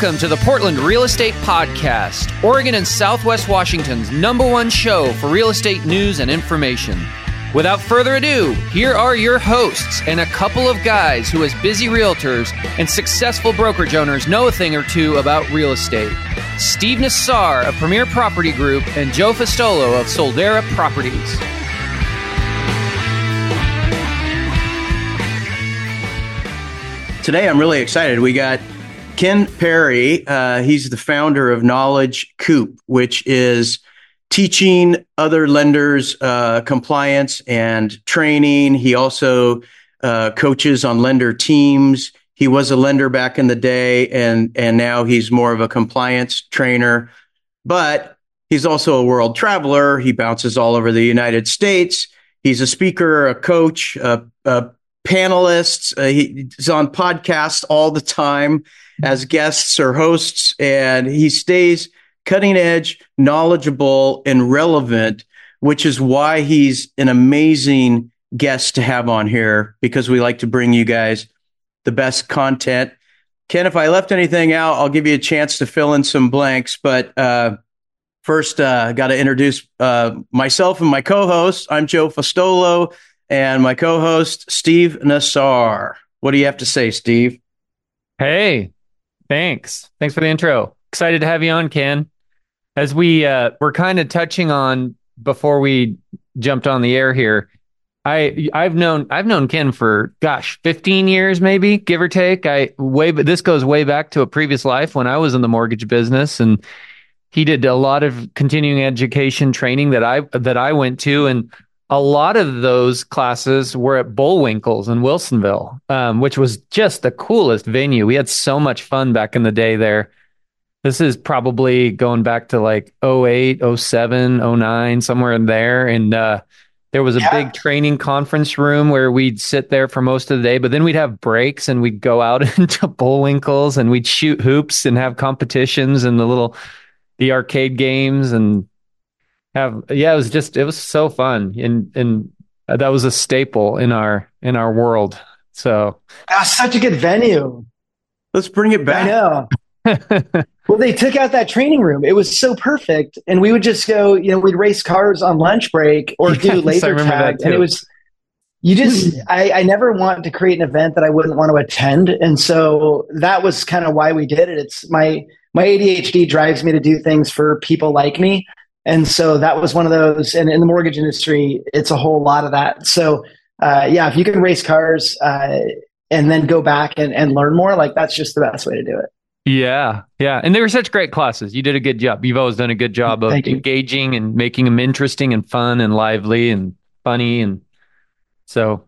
Welcome to the Portland Real Estate Podcast, Oregon and Southwest Washington's number one show for real estate news and information. Without further ado, here are your hosts and a couple of guys who, as busy realtors and successful brokerage owners, know a thing or two about real estate. Steve Nassar of Premier Property Group and Joe Fustolo of Soldera Properties. Today, I'm really excited. We got Ken Perry, uh, he's the founder of Knowledge Coop, which is teaching other lenders uh, compliance and training. He also uh, coaches on lender teams. He was a lender back in the day, and and now he's more of a compliance trainer. But he's also a world traveler. He bounces all over the United States. He's a speaker, a coach, a, a panelist. Uh, he's on podcasts all the time as guests or hosts, and he stays cutting edge, knowledgeable, and relevant, which is why he's an amazing guest to have on here because we like to bring you guys the best content. Ken, if I left anything out, I'll give you a chance to fill in some blanks. But uh, first, uh, got to introduce uh, myself and my co host. I'm Joe Fustolo and my co host, Steve Nassar. What do you have to say, Steve? Hey, Thanks. Thanks for the intro. Excited to have you on, Ken. As we uh, were kind of touching on before we jumped on the air here, I I've known I've known Ken for gosh, 15 years maybe, give or take. I way but this goes way back to a previous life when I was in the mortgage business and he did a lot of continuing education training that I that I went to and a lot of those classes were at Bullwinkles in Wilsonville, um, which was just the coolest venue. We had so much fun back in the day there. This is probably going back to like 08, 07, 09, somewhere in there. And uh, there was a yeah. big training conference room where we'd sit there for most of the day, but then we'd have breaks and we'd go out into Bullwinkles and we'd shoot hoops and have competitions and the little the arcade games and have yeah it was just it was so fun. And and that was a staple in our in our world. So. That was such a good venue. Let's bring it back. I know. Well they took out that training room. It was so perfect. And we would just go you know we'd race cars on lunch break or yes, do laser tag. And it was you just I, I never want to create an event that i wouldn't want to attend. And so that was kind of why we did it. It's my my adhd drives me to do things for people like me and so that was one of those. And in the mortgage industry, it's a whole lot of that. So, uh, yeah, if you can race cars uh, and then go back and, and learn more, like that's just the best way to do it. Yeah, yeah, and they were such great classes. You did a good job. You've always done a good job of engaging and making them interesting and fun and lively and funny, and so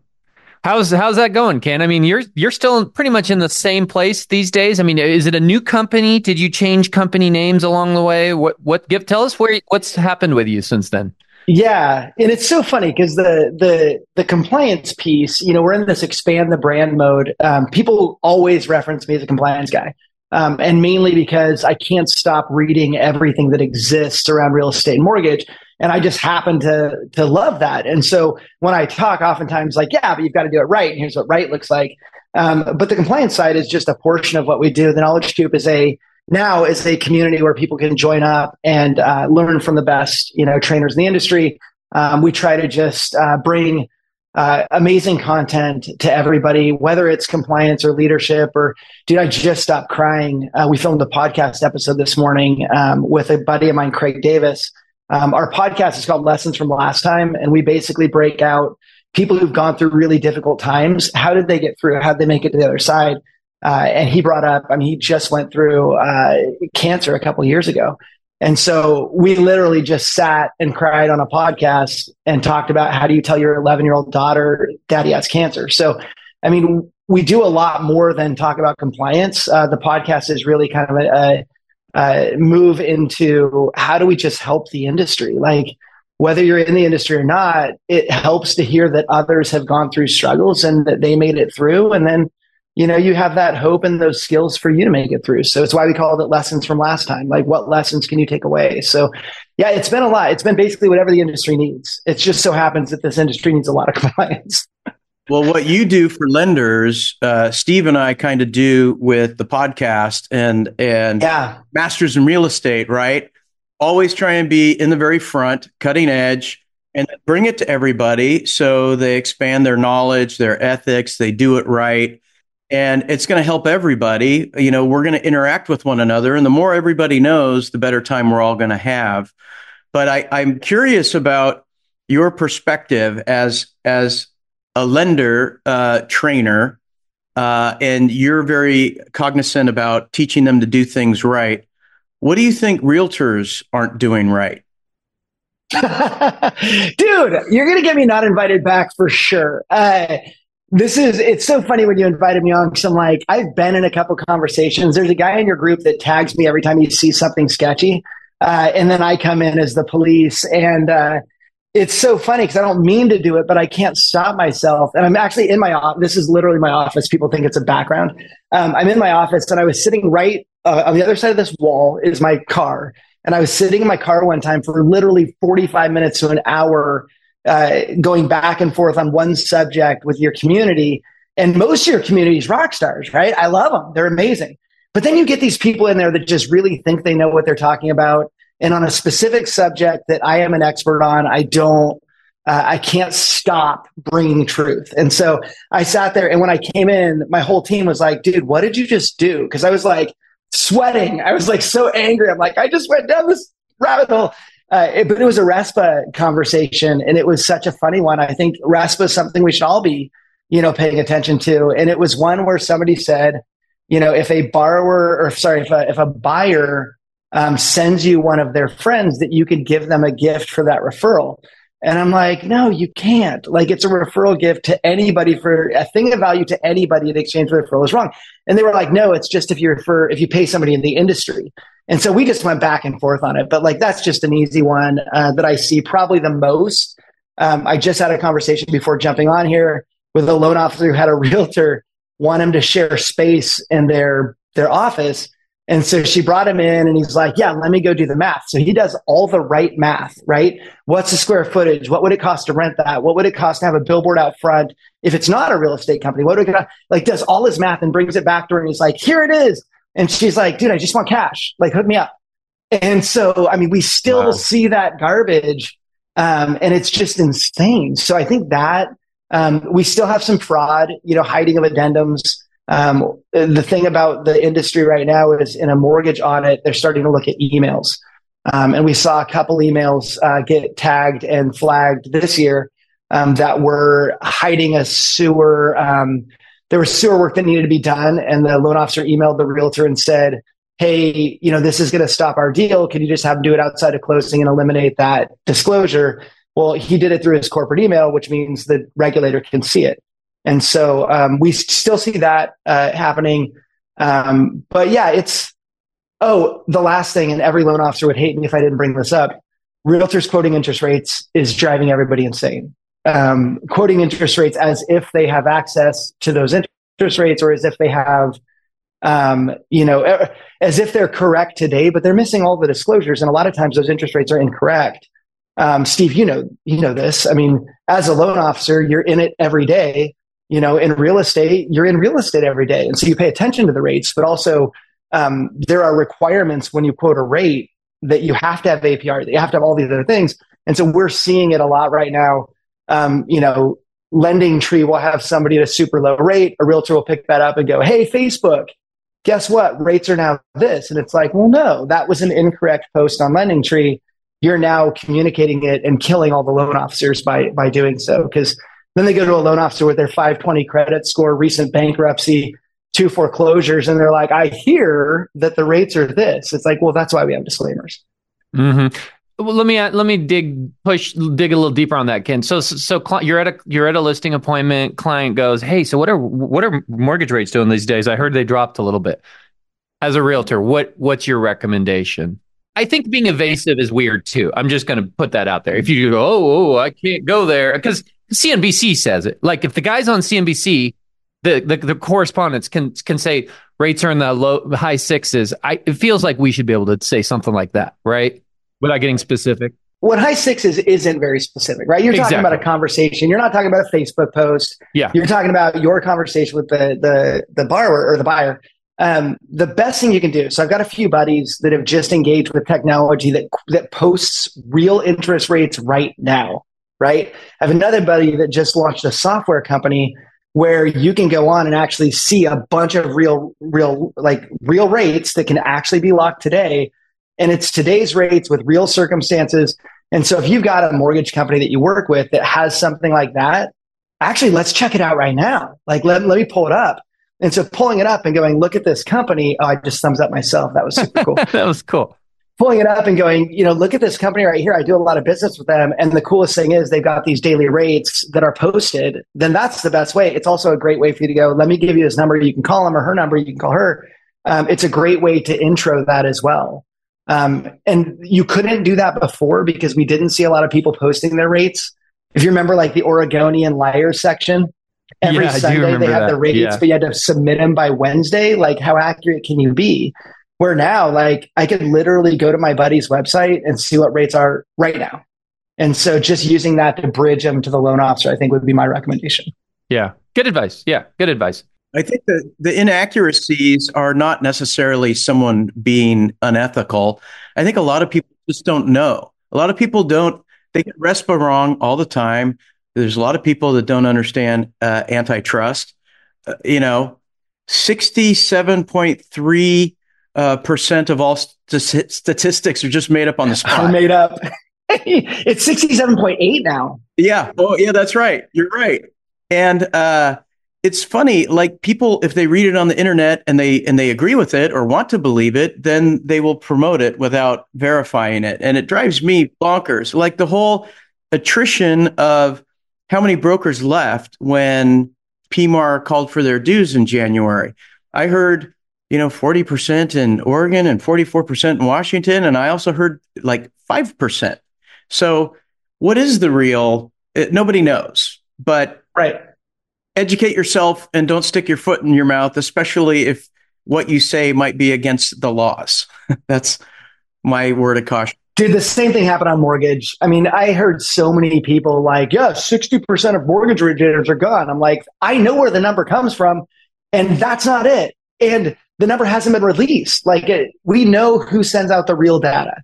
How's how's that going, Ken? I mean, you're you're still pretty much in the same place these days. I mean, is it a new company? Did you change company names along the way? What what give tell us where what's happened with you since then? Yeah, and it's so funny because the the the compliance piece, you know, we're in this expand the brand mode. Um, people always reference me as a compliance guy, um, and mainly because I can't stop reading everything that exists around real estate and mortgage and I just happen to to love that. And so when I talk, oftentimes like, yeah, but you've got to do it right, and here's what right looks like. Um, but the compliance side is just a portion of what we do. The Knowledge Coop is a now is a community where people can join up and uh, learn from the best, you know, trainers in the industry. Um, we try to just uh, bring uh, amazing content to everybody, whether it's compliance or leadership or, dude, I just stopped crying. Uh, we filmed a podcast episode this morning um, with a buddy of mine, Craig Davis, um, our podcast is called Lessons from Last Time, and we basically break out people who've gone through really difficult times. How did they get through? How did they make it to the other side? Uh, and he brought up, I mean, he just went through uh, cancer a couple years ago. And so we literally just sat and cried on a podcast and talked about how do you tell your 11 year old daughter, daddy has cancer. So, I mean, we do a lot more than talk about compliance. Uh, the podcast is really kind of a, a uh, move into how do we just help the industry? Like, whether you're in the industry or not, it helps to hear that others have gone through struggles and that they made it through. And then, you know, you have that hope and those skills for you to make it through. So it's why we called it lessons from last time. Like, what lessons can you take away? So, yeah, it's been a lot. It's been basically whatever the industry needs. It just so happens that this industry needs a lot of clients. well, what you do for lenders, uh, Steve and I kind of do with the podcast and and yeah. masters in real estate, right? Always try and be in the very front, cutting edge, and bring it to everybody so they expand their knowledge, their ethics, they do it right. And it's going to help everybody. You know, we're going to interact with one another. And the more everybody knows, the better time we're all going to have. But I, I'm curious about your perspective as as a lender uh, trainer, uh, and you're very cognizant about teaching them to do things right. What do you think realtors aren't doing right? Dude, you're going to get me not invited back for sure. Uh, this is, it's so funny when you invited me on because I'm like, I've been in a couple conversations. There's a guy in your group that tags me every time he sees something sketchy. Uh, and then I come in as the police. And uh, it's so funny because I don't mean to do it, but I can't stop myself. And I'm actually in my office. This is literally my office. People think it's a background. Um, I'm in my office and I was sitting right uh, on the other side of this wall is my car. And I was sitting in my car one time for literally 45 minutes to an hour, uh, going back and forth on one subject with your community. And most of your community is rock stars, right? I love them. They're amazing. But then you get these people in there that just really think they know what they're talking about and on a specific subject that I am an expert on, I don't, uh, I can't stop bringing truth. And so I sat there, and when I came in, my whole team was like, dude, what did you just do? Because I was like sweating. I was like so angry. I'm like, I just went down this rabbit hole. Uh, it, but it was a RESPA conversation, and it was such a funny one. I think RESPA is something we should all be, you know, paying attention to. And it was one where somebody said, you know, if a borrower, or sorry, if a, if a buyer um, sends you one of their friends that you could give them a gift for that referral. And I'm like, no, you can't. Like, it's a referral gift to anybody for a thing of value to anybody in exchange for the referral is wrong. And they were like, no, it's just if you refer, if you pay somebody in the industry. And so we just went back and forth on it. But like, that's just an easy one uh, that I see probably the most. Um, I just had a conversation before jumping on here with a loan officer who had a realtor want him to share space in their their office and so she brought him in and he's like, yeah, let me go do the math. So he does all the right math, right? What's the square footage? What would it cost to rent that? What would it cost to have a billboard out front? If it's not a real estate company, what would it like does all his math and brings it back to her and he's like, here it is. And she's like, dude, I just want cash. Like hook me up. And so, I mean, we still wow. see that garbage. Um, and it's just insane. So I think that, um, we still have some fraud, you know, hiding of addendums. Um, the thing about the industry right now is in a mortgage audit, they're starting to look at emails. Um, and we saw a couple emails uh, get tagged and flagged this year um, that were hiding a sewer. Um, there was sewer work that needed to be done, and the loan officer emailed the realtor and said, "Hey, you know this is going to stop our deal. Can you just have him do it outside of closing and eliminate that disclosure?" Well, he did it through his corporate email, which means the regulator can see it. And so um, we still see that uh, happening. Um, but yeah, it's, oh, the last thing, and every loan officer would hate me if I didn't bring this up. Realtors quoting interest rates is driving everybody insane. Um, quoting interest rates as if they have access to those interest rates or as if they have, um, you know, as if they're correct today, but they're missing all the disclosures. And a lot of times those interest rates are incorrect. Um, Steve, you know, you know this. I mean, as a loan officer, you're in it every day you know in real estate you're in real estate every day. And so you pay attention to the rates but also um, there are requirements when you quote a rate that you have to have apr that you have to have all these other things. And so we're seeing it a lot right now. Um, you know LendingTree will have somebody at a super low rate. A realtor will pick that up and go hey facebook guess what? Rates are now this. And it's like well no that was an incorrect post on LendingTree. You're now communicating it and killing all the loan officers by by doing so because then they go to a loan officer with their 520 credit score, recent bankruptcy, two foreclosures, and they're like, I hear that the rates are this. It's like, well, that's why we have disclaimers. Mm-hmm. Well, let me let me dig push dig a little deeper on that, Ken. So so you're at a you're at a listing appointment. Client goes, hey, so what are what are mortgage rates doing these days? I heard they dropped a little bit. As a realtor, what what's your recommendation? I think being evasive is weird too. I'm just going to put that out there. If you go, oh, oh I can't go there because CNBC says it. Like if the guys on CNBC, the, the, the correspondents can can say rates are in the low high sixes. I it feels like we should be able to say something like that, right? Without getting specific. what high sixes isn't very specific, right? You're talking Exactly. about a conversation. You're not talking about a Facebook post. Yeah. You're talking about your conversation with the the the borrower or the buyer. Um, the best thing you can do. So I've got a few buddies that have just engaged with technology that that posts real interest rates right now. Right. I have another buddy that just launched a software company where you can go on and actually see a bunch of real, real, like real rates that can actually be locked today. And it's today's rates with real circumstances. And so if you've got a mortgage company that you work with that has something like that, actually let's check it out right now. Like let, let me pull it up. And so pulling it up and going, look at this company. Oh, I just thumbs up myself. That was super cool. that was cool. Pulling it up and going, you know, look at this company right here. I do a lot of business with them. And the coolest thing is they've got these daily rates that are posted. Then that's the best way. It's also a great way for you to go, let me give you this number. You can call him or her number. You can call her. Um, it's a great way to intro that as well. Um, and you couldn't do that before because we didn't see a lot of people posting their rates. If you remember, like the Oregonian liars section, every Yeah, Sunday they remember have the rates, Yeah. but you had to submit them by Wednesday. Like, how accurate can you be? Where now, like, I could literally go to my buddy's website and see what rates are right now. And so just using that to bridge them to the loan officer, I think would be my recommendation. Yeah. Good advice. Yeah. Good advice. I think that the inaccuracies are not necessarily someone being unethical. I think a lot of people just don't know. A lot of people don't, they get RESPA wrong all the time. There's a lot of people that don't understand uh, antitrust. Uh, you know, 67.3 uh, percent of all st- statistics are just made up on the spot. made up. it's 67.8 now. Yeah. Oh, yeah, that's right. You're right. And uh, it's funny, like people, if they read it on the internet and they and they agree with it or want to believe it, then they will promote it without verifying it, and it drives me bonkers. Like the whole attrition of how many brokers left when PMAR called for their dues in January. I heard, you know, forty percent in Oregon and forty four percent in Washington, and I also heard like five percent. So, what is the real? It, nobody knows, but Right. educate yourself and don't stick your foot in your mouth, especially if what you say might be against the laws. That's my word of caution. Dude, the same thing happened on mortgage. I mean, I heard so many people like, yeah, 60% of mortgage originators are gone. I'm like, I know where the number comes from, and that's not it. And the number hasn't been released. Like, it, we know who sends out the real data.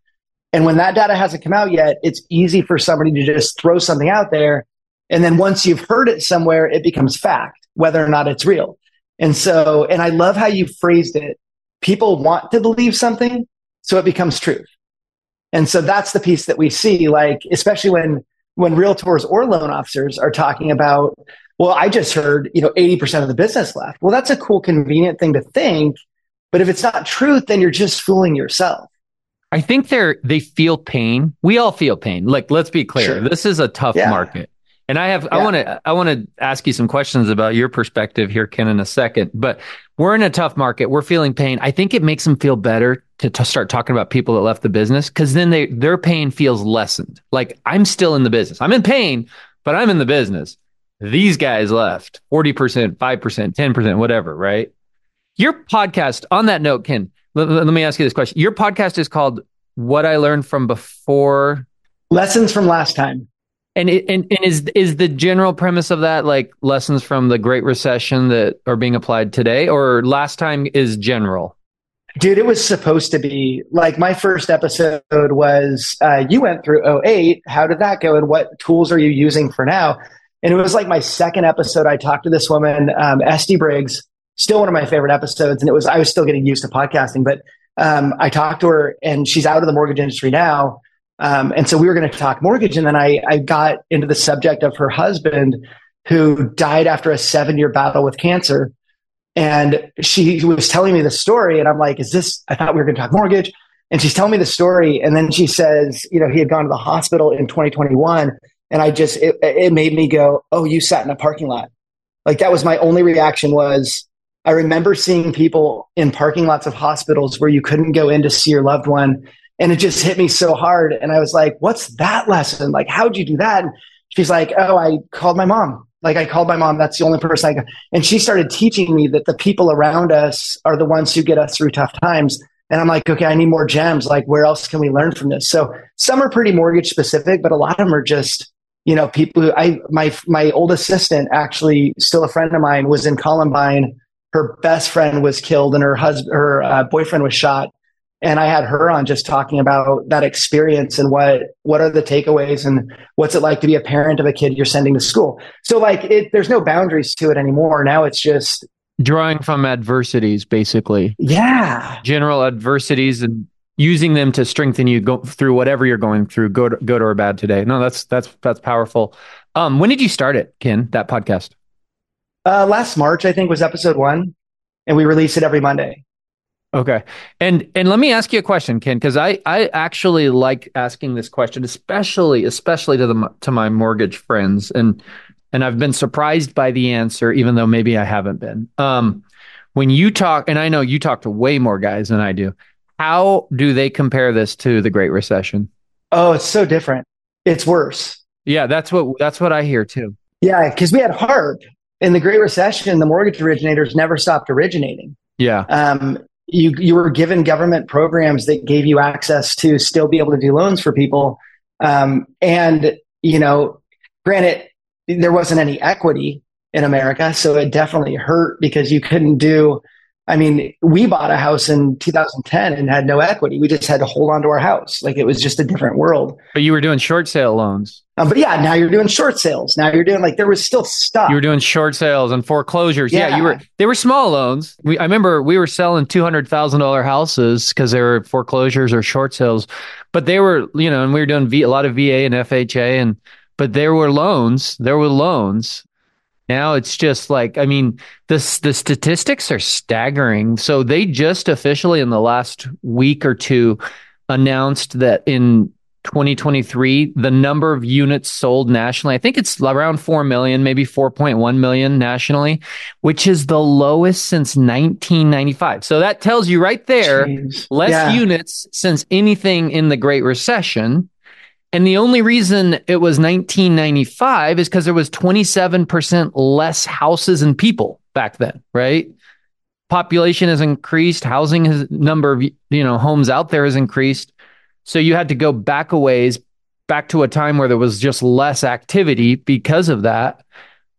And when that data hasn't come out yet, it's easy for somebody to just throw something out there. And then once you've heard it somewhere, it becomes fact, whether or not it's real. And so, and I love how you phrased it. People want to believe something, so it becomes truth. And so that's the piece that we see, like, especially when when realtors or loan officers are talking about, well, I just heard, you know, 80% of the business left. Well, that's a cool, convenient thing to think. But if it's not truth, then you're just fooling yourself. I think they're they feel pain. We all feel pain. Like, let's be clear. Sure. This is a tough Yeah. market. And I have I want to I want to ask you some questions about your perspective here, Ken, in a second. But we're in a tough market. We're feeling pain. I think it makes them feel better to, to start talking about people that left the business because then they their pain feels lessened. Like I'm still in the business. I'm in pain, but I'm in the business. These guys left 40%, 5%, 10%, whatever, right? Your podcast, on that note, Ken, let, let me ask you this question. Your podcast is called What I Learned from Before. Lessons from last time. And, it, and and is is the general premise of that like lessons from the Great Recession that are being applied today, or last time is general? Dude, it was supposed to be like my first episode was uh, you went through 08. How did that go? And what tools are you using for now? And it was like my second episode. I talked to this woman, um, Esty Briggs, still one of my favorite episodes. And it was, I was still getting used to podcasting, but um, I talked to her and she's out of the mortgage industry now. Um, and so we were going to talk mortgage. And then I, I got into the subject of her husband who died after a seven year battle with cancer. And she was telling me the story, and I'm like, "Is this?" I thought we were going to talk mortgage, and she's telling me the story, and then she says, "You know, he had gone to the hospital in 2021," and I just it, it made me go, "Oh, you sat in a parking lot." Like that was my only reaction was I remember seeing people in parking lots of hospitals where you couldn't go in to see your loved one, and it just hit me so hard, and I was like, "What's that lesson? Like, how'd you do that?" And she's like, "Oh, I called my mom." Like I called my mom. That's the only person I got. And she started teaching me that the people around us are the ones who get us through tough times. And I'm like, okay, I need more gems. Like, where else can we learn from this? So some are pretty mortgage specific, but a lot of them are just, you know, people who I, my, my old assistant, actually still a friend of mine, was in Columbine. Her best friend was killed and her husband, her uh, boyfriend was shot. And I had her on just talking about that experience and what, what are the takeaways and what's it like to be a parent of a kid you're sending to school. So like it, there's no boundaries to it anymore. Now it's just drawing from adversities basically yeah general adversities and using them to strengthen you go through whatever you're going through good good or bad today. No that's that's that's powerful. Um when did you start it ken that podcast? Uh last march i think was episode one and we release it every monday. Okay. And and let me ask you a question ken because i i actually like asking this question especially especially to the to my mortgage friends and and I've been surprised by the answer, even though maybe I haven't been. Um, when you talk, and I know you talk to way more guys than I do, how do they compare this to the Great Recession? Oh, it's so different. It's worse. Yeah, that's what that's what I hear too. Yeah, because we had HARP in the Great Recession. The mortgage originators never stopped originating. Yeah. Um, you you were given government programs that gave you access to still be able to do loans for people, um, and you know, granted, there wasn't any equity in America. So it definitely hurt because you couldn't do, I mean, we bought a house in 2010 and had no equity. We just had to hold on to our house. Like it was just a different world. But you were doing short sale loans. Um, but yeah, now you're doing short sales. Now you're doing like there was still stuff. You were doing short sales and foreclosures. Yeah, yeah you were. They were small loans. We, I remember we were selling two hundred thousand dollar houses because they were foreclosures or short sales, but they were you know, and we were doing v, a lot of VA and FHA and but there were loans. There were loans. Now it's just like I mean the the statistics are staggering. So they just officially in the last week or two announced that in 2023 the number of units sold nationally I think it's around 4 million maybe 4.1 million nationally which is the lowest since 1995. So that tells you right there Jeez. less yeah. units since anything in the Great Recession and the only reason it was 1995 is because there was 27% less houses and people back then, right? Population has increased, housing has number of you know homes out there has increased. So you had to go back a ways, back to a time where there was just less activity because of that.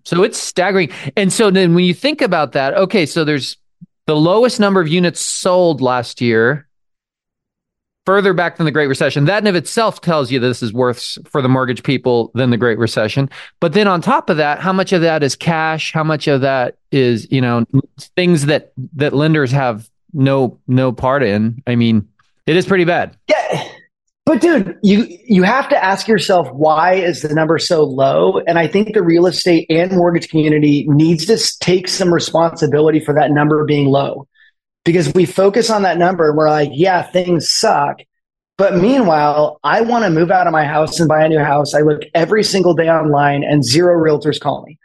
So it's staggering. And so then when you think about that, okay, so there's the lowest number of units sold last year further back than the Great Recession. That in of itself tells you this is worse for the mortgage people than the Great Recession. But then on top of that, how much of that is cash? How much of that is, you know, things that that lenders have no no part in? I mean, it is pretty bad. Yeah. But dude, you you have to ask yourself why is the number so low? And I think the real estate and mortgage community needs to take some responsibility for that number being low because we focus on that number and we're like, yeah, things suck. But meanwhile, I want to move out of my house and buy a new house. I look every single day online and zero realtors call me.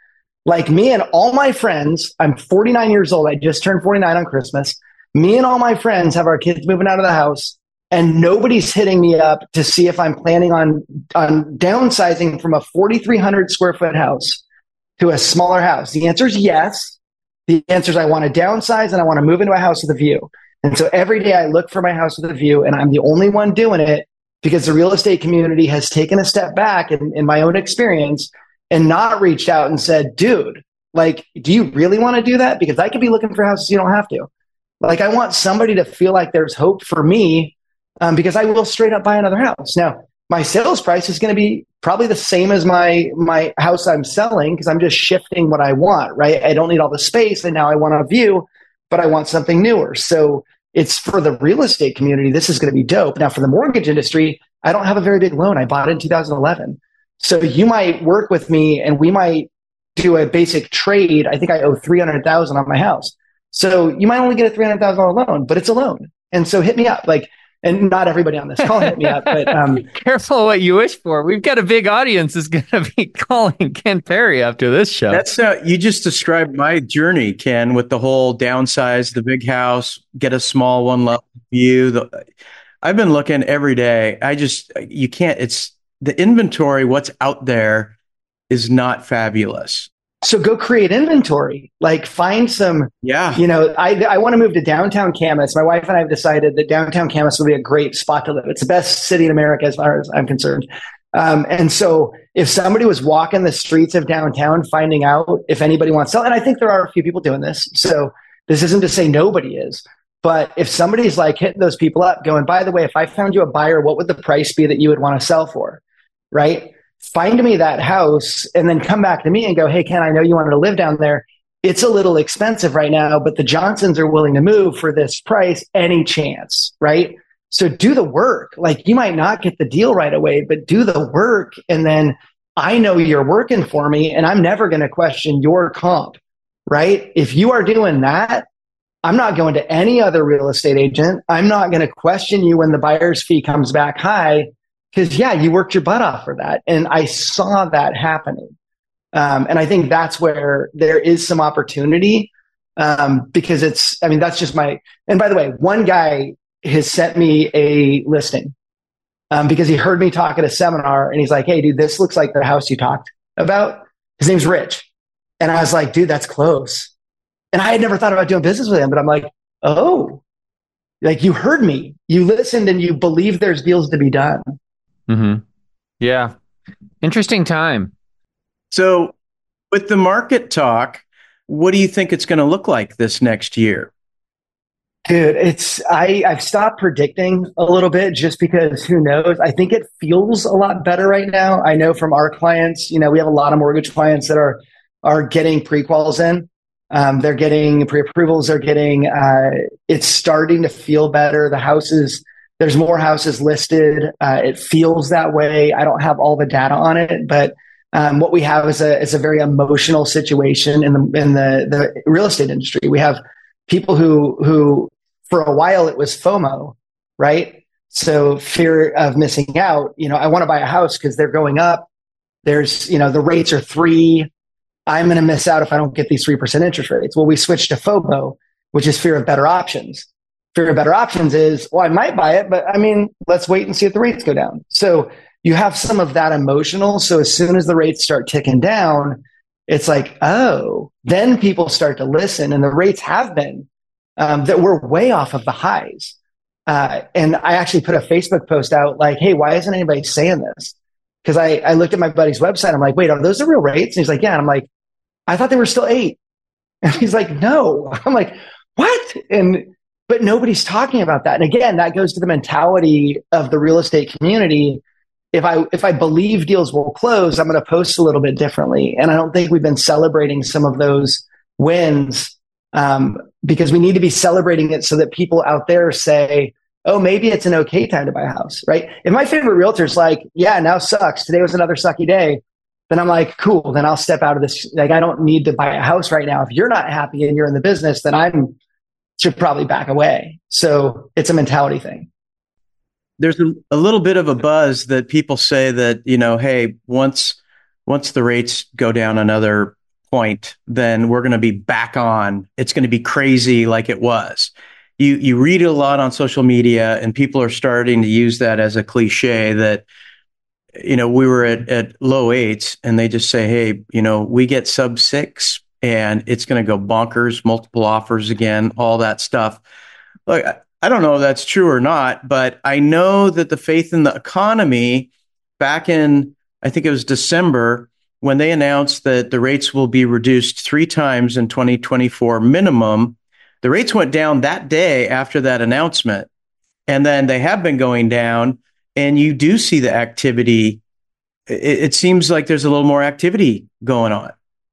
Like me and all my friends, I'm 49 years old. I just turned 49 on Christmas. Me and all my friends have our kids moving out of the house and nobody's hitting me up to see if I'm planning on, on downsizing from a 4,300 square foot house to a smaller house. The answer is yes. The answer is I want to downsize and I want to move into a house with a view. And so every day I look for my house with a view, and I'm the only one doing it because the real estate community has taken a step back in, in my own experience and not reached out and said, dude, like, do you really want to do that? Because I could be looking for houses you don't have to. Like, I want somebody to feel like there's hope for me um, because I will straight up buy another house. Now, my sales price is going to be probably the same as my my house I'm selling because I'm just shifting what I want, right? I don't need all the space and now I want a view, but I want something newer. So it's for the real estate community, this is going to be dope. Now for the mortgage industry, I don't have a very big loan. I bought it in 2011. So you might work with me and we might do a basic trade. I think I owe 300,000 on my house. So you might only get a $300,000 loan, but it's a loan. And so hit me up. Like and not everybody on this call hit me up, but um, careful what you wish for. We've got a big audience is going to be calling Ken Perry after this show. That's uh, you just described my journey, Ken, with the whole downsize the big house, get a small one level view. The, I've been looking every day. I just you can't. It's the inventory. What's out there is not fabulous. So go create inventory. Like find some, yeah. You know, I I want to move to downtown Camas. My wife and I have decided that downtown Camas will be a great spot to live. It's the best city in America as far as I'm concerned. Um, and so if somebody was walking the streets of downtown, finding out if anybody wants to sell, and I think there are a few people doing this. So this isn't to say nobody is, but if somebody's like hitting those people up, going, by the way, if I found you a buyer, what would the price be that you would want to sell for? Right? Find me that house and then come back to me and go, hey, Ken, I know you wanted to live down there. It's a little expensive right now, but the Johnsons are willing to move for this price, any chance, right? So do the work. Like you might not get the deal right away, but do the work. And then I know you're working for me and I'm never going to question your comp, right? If you are doing that, I'm not going to any other real estate agent. I'm not going to question you when the buyer's fee comes back high because, yeah, you worked your butt off for that. And I saw that happening. Um, and I think that's where there is some opportunity um, because it's, I mean, that's just my, and by the way, one guy has sent me a listing um, because he heard me talk at a seminar and he's like, Hey, dude, this looks like the house you talked about. His name's Rich. And I was like, dude, that's close. And I had never thought about doing business with him, but I'm like, oh, like you heard me, you listened and you believe there's deals to be done. Mm-hmm. Yeah. Interesting time. So, with the market talk, what do you think it's going to look like this next year? Dude, it's I I've stopped predicting a little bit just because who knows? I think it feels a lot better right now. I know from our clients, you know, we have a lot of mortgage clients that are are getting prequals in. Um, they're getting pre-approvals. They're getting. Uh, it's starting to feel better. The houses. There's more houses listed. Uh, it feels that way. I don't have all the data on it, but um, what we have is a is a very emotional situation in the in the the real estate industry. We have people who who for a while it was FOMO, right? So fear of missing out. You know, I want to buy a house because they're going up. There's, you know, the rates are three. I'm going to miss out if I don't get these 3% interest rates. Well, we switched to FOBO, which is fear of better options. Of better options is, well, I might buy it, but I mean, let's wait and see if the rates go down. So you have some of that emotional. So as soon as the rates start ticking down, it's like, oh, then people start to listen. And the rates have been um, that we're way off of the highs. Uh, and I actually put a Facebook post out like, hey, why isn't anybody saying this? Because I, I looked at my buddy's website. I'm like, wait, are those the real rates? And he's like, yeah. And I'm like, I thought they were still eight. And he's like, no. I'm like, what? And but nobody's talking about that. And again, that goes to the mentality of the real estate community. If I if I believe deals will close, I'm going to post a little bit differently. And I don't think we've been celebrating some of those wins um, because we need to be celebrating it so that people out there say, oh, maybe it's an okay time to buy a house, right? If my favorite realtor's like, yeah, now sucks. Today was another sucky day. Then I'm like, cool. Then I'll step out of this. Like, I don't need to buy a house right now. If you're not happy and you're in the business, then I'm should probably back away. So it's a mentality thing. There's a, a little bit of a buzz that people say that, you know, hey, once once the rates go down another point, then we're going to be back on. It's going to be crazy like it was. You you read a lot on social media, and people are starting to use that as a cliche that you know we were at, at low eights, and they just say, hey, you know, we get sub six, and it's going to go bonkers, multiple offers again, all that stuff. Look, I don't know if that's true or not, but I know that the faith in the economy back in I think it was December when they announced that the rates will be reduced three times in 2024 minimum, the rates went down that day after that announcement. And then they have been going down, and you do see the activity. It, it seems like there's a little more activity going on.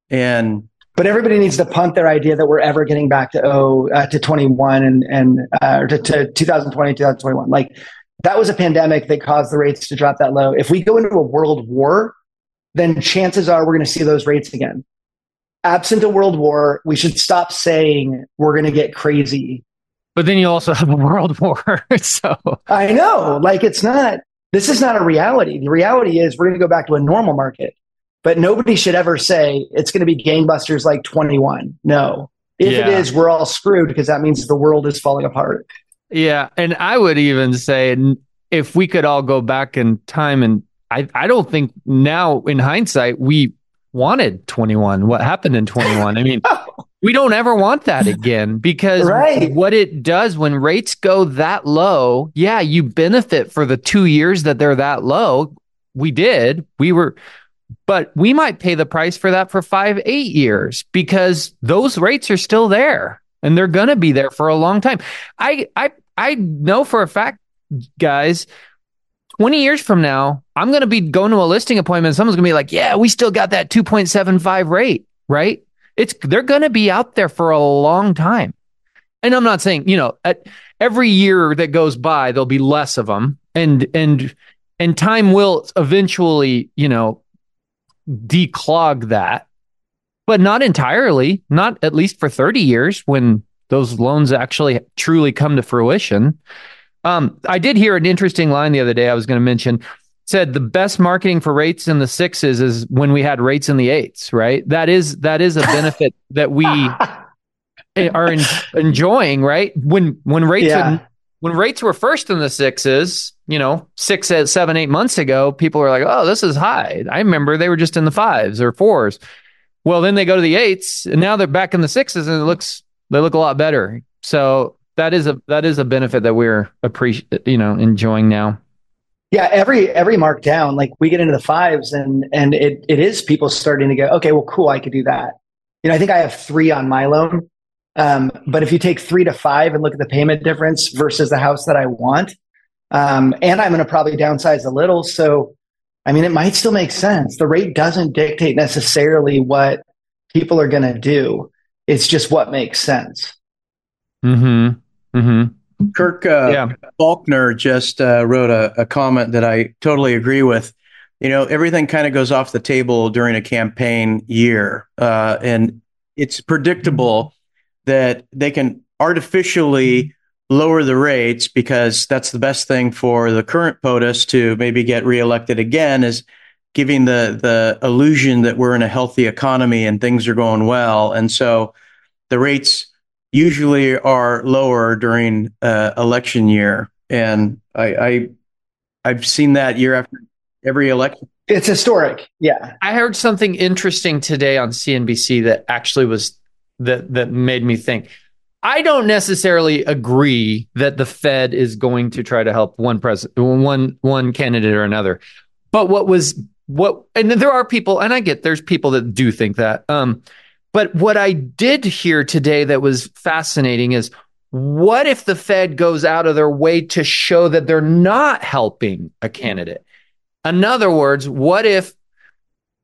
And but everybody needs to punt their idea that we're ever getting back to oh uh, to 21 and and uh, or to, to 2020 2021 like that was a pandemic that caused the rates to drop that low if we go into a world war then chances are we're going to see those rates again. Absent a world war, we should stop saying we're going to get crazy. But then you also have a world war. so I know, like it's not, this is not a reality. The reality is we're going to go back to a normal market, but nobody should ever say it's going to be gangbusters like 21. No. If yeah. it is, we're all screwed because that means the world is falling apart. Yeah. And I would even say if we could all go back in time and I, I don't think now in hindsight we wanted 21. What happened in 21? I mean, we don't ever want that again because right. what it does when rates go that low, yeah, you benefit for the two years that they're that low. We did. We were, but we might pay the price for that for five, eight years because those rates are still there and they're going to be there for a long time. I, I, I know for a fact, guys, 20 years from now, I'm going to be going to a listing appointment. Someone's going to be like, yeah, we still got that 2.75 rate, right? It's, they're going to be out there for a long time. And I'm not saying, you know, at every year that goes by, there'll be less of them and, and, and time will eventually, you know, declog that, but not entirely, not at least for 30 years when those loans actually truly come to fruition. Um, I did hear an interesting line the other day I was going to mention. said the best marketing for rates in the sixes is when we had rates in the eights, right? That is that is a benefit that we are in, enjoying, right? When when rates yeah. when rates were first in the sixes, you know, six, seven, eight months ago, people were like, "Oh, this is high." I remember they were just in the fives or fours. Well, then they go to the eights, and now they're back in the sixes, and it looks they look a lot better. So that is a that is a benefit that we're appreciate you know enjoying now. Yeah, every every markdown, like we get into the fives, and and it it is people starting to go, okay, well, cool, I could do that. You know, I think I have three on my loan, um, but if you take three to five and look at the payment difference versus the house that I want, um, and I'm going to probably downsize a little, so I mean, it might still make sense. The rate doesn't dictate necessarily what people are going to do. It's just what makes sense. Hmm. Mm-hmm. Kirk uh, yeah. Faulkner just uh, wrote a, a, comment that I totally agree with. You know, everything kind of goes off the table during a campaign year, uh, and it's predictable that they can artificially lower the rates because that's the best thing for the current POTUS to maybe get reelected again is giving the the illusion that we're in a healthy economy and things are going well, and so the rates usually are lower during uh, election year, and I, I I've seen that year after every election. It's historic. Yeah. I heard something interesting today on CNBC that actually was that that made me think. I don't necessarily agree that the Fed is going to try to help one president, one one candidate or another. But what was what, and there are people, and I get there's people that do think that. Um, but what I did hear today that was fascinating is what if the Fed goes out of their way to show that they're not helping a candidate? In other words, what if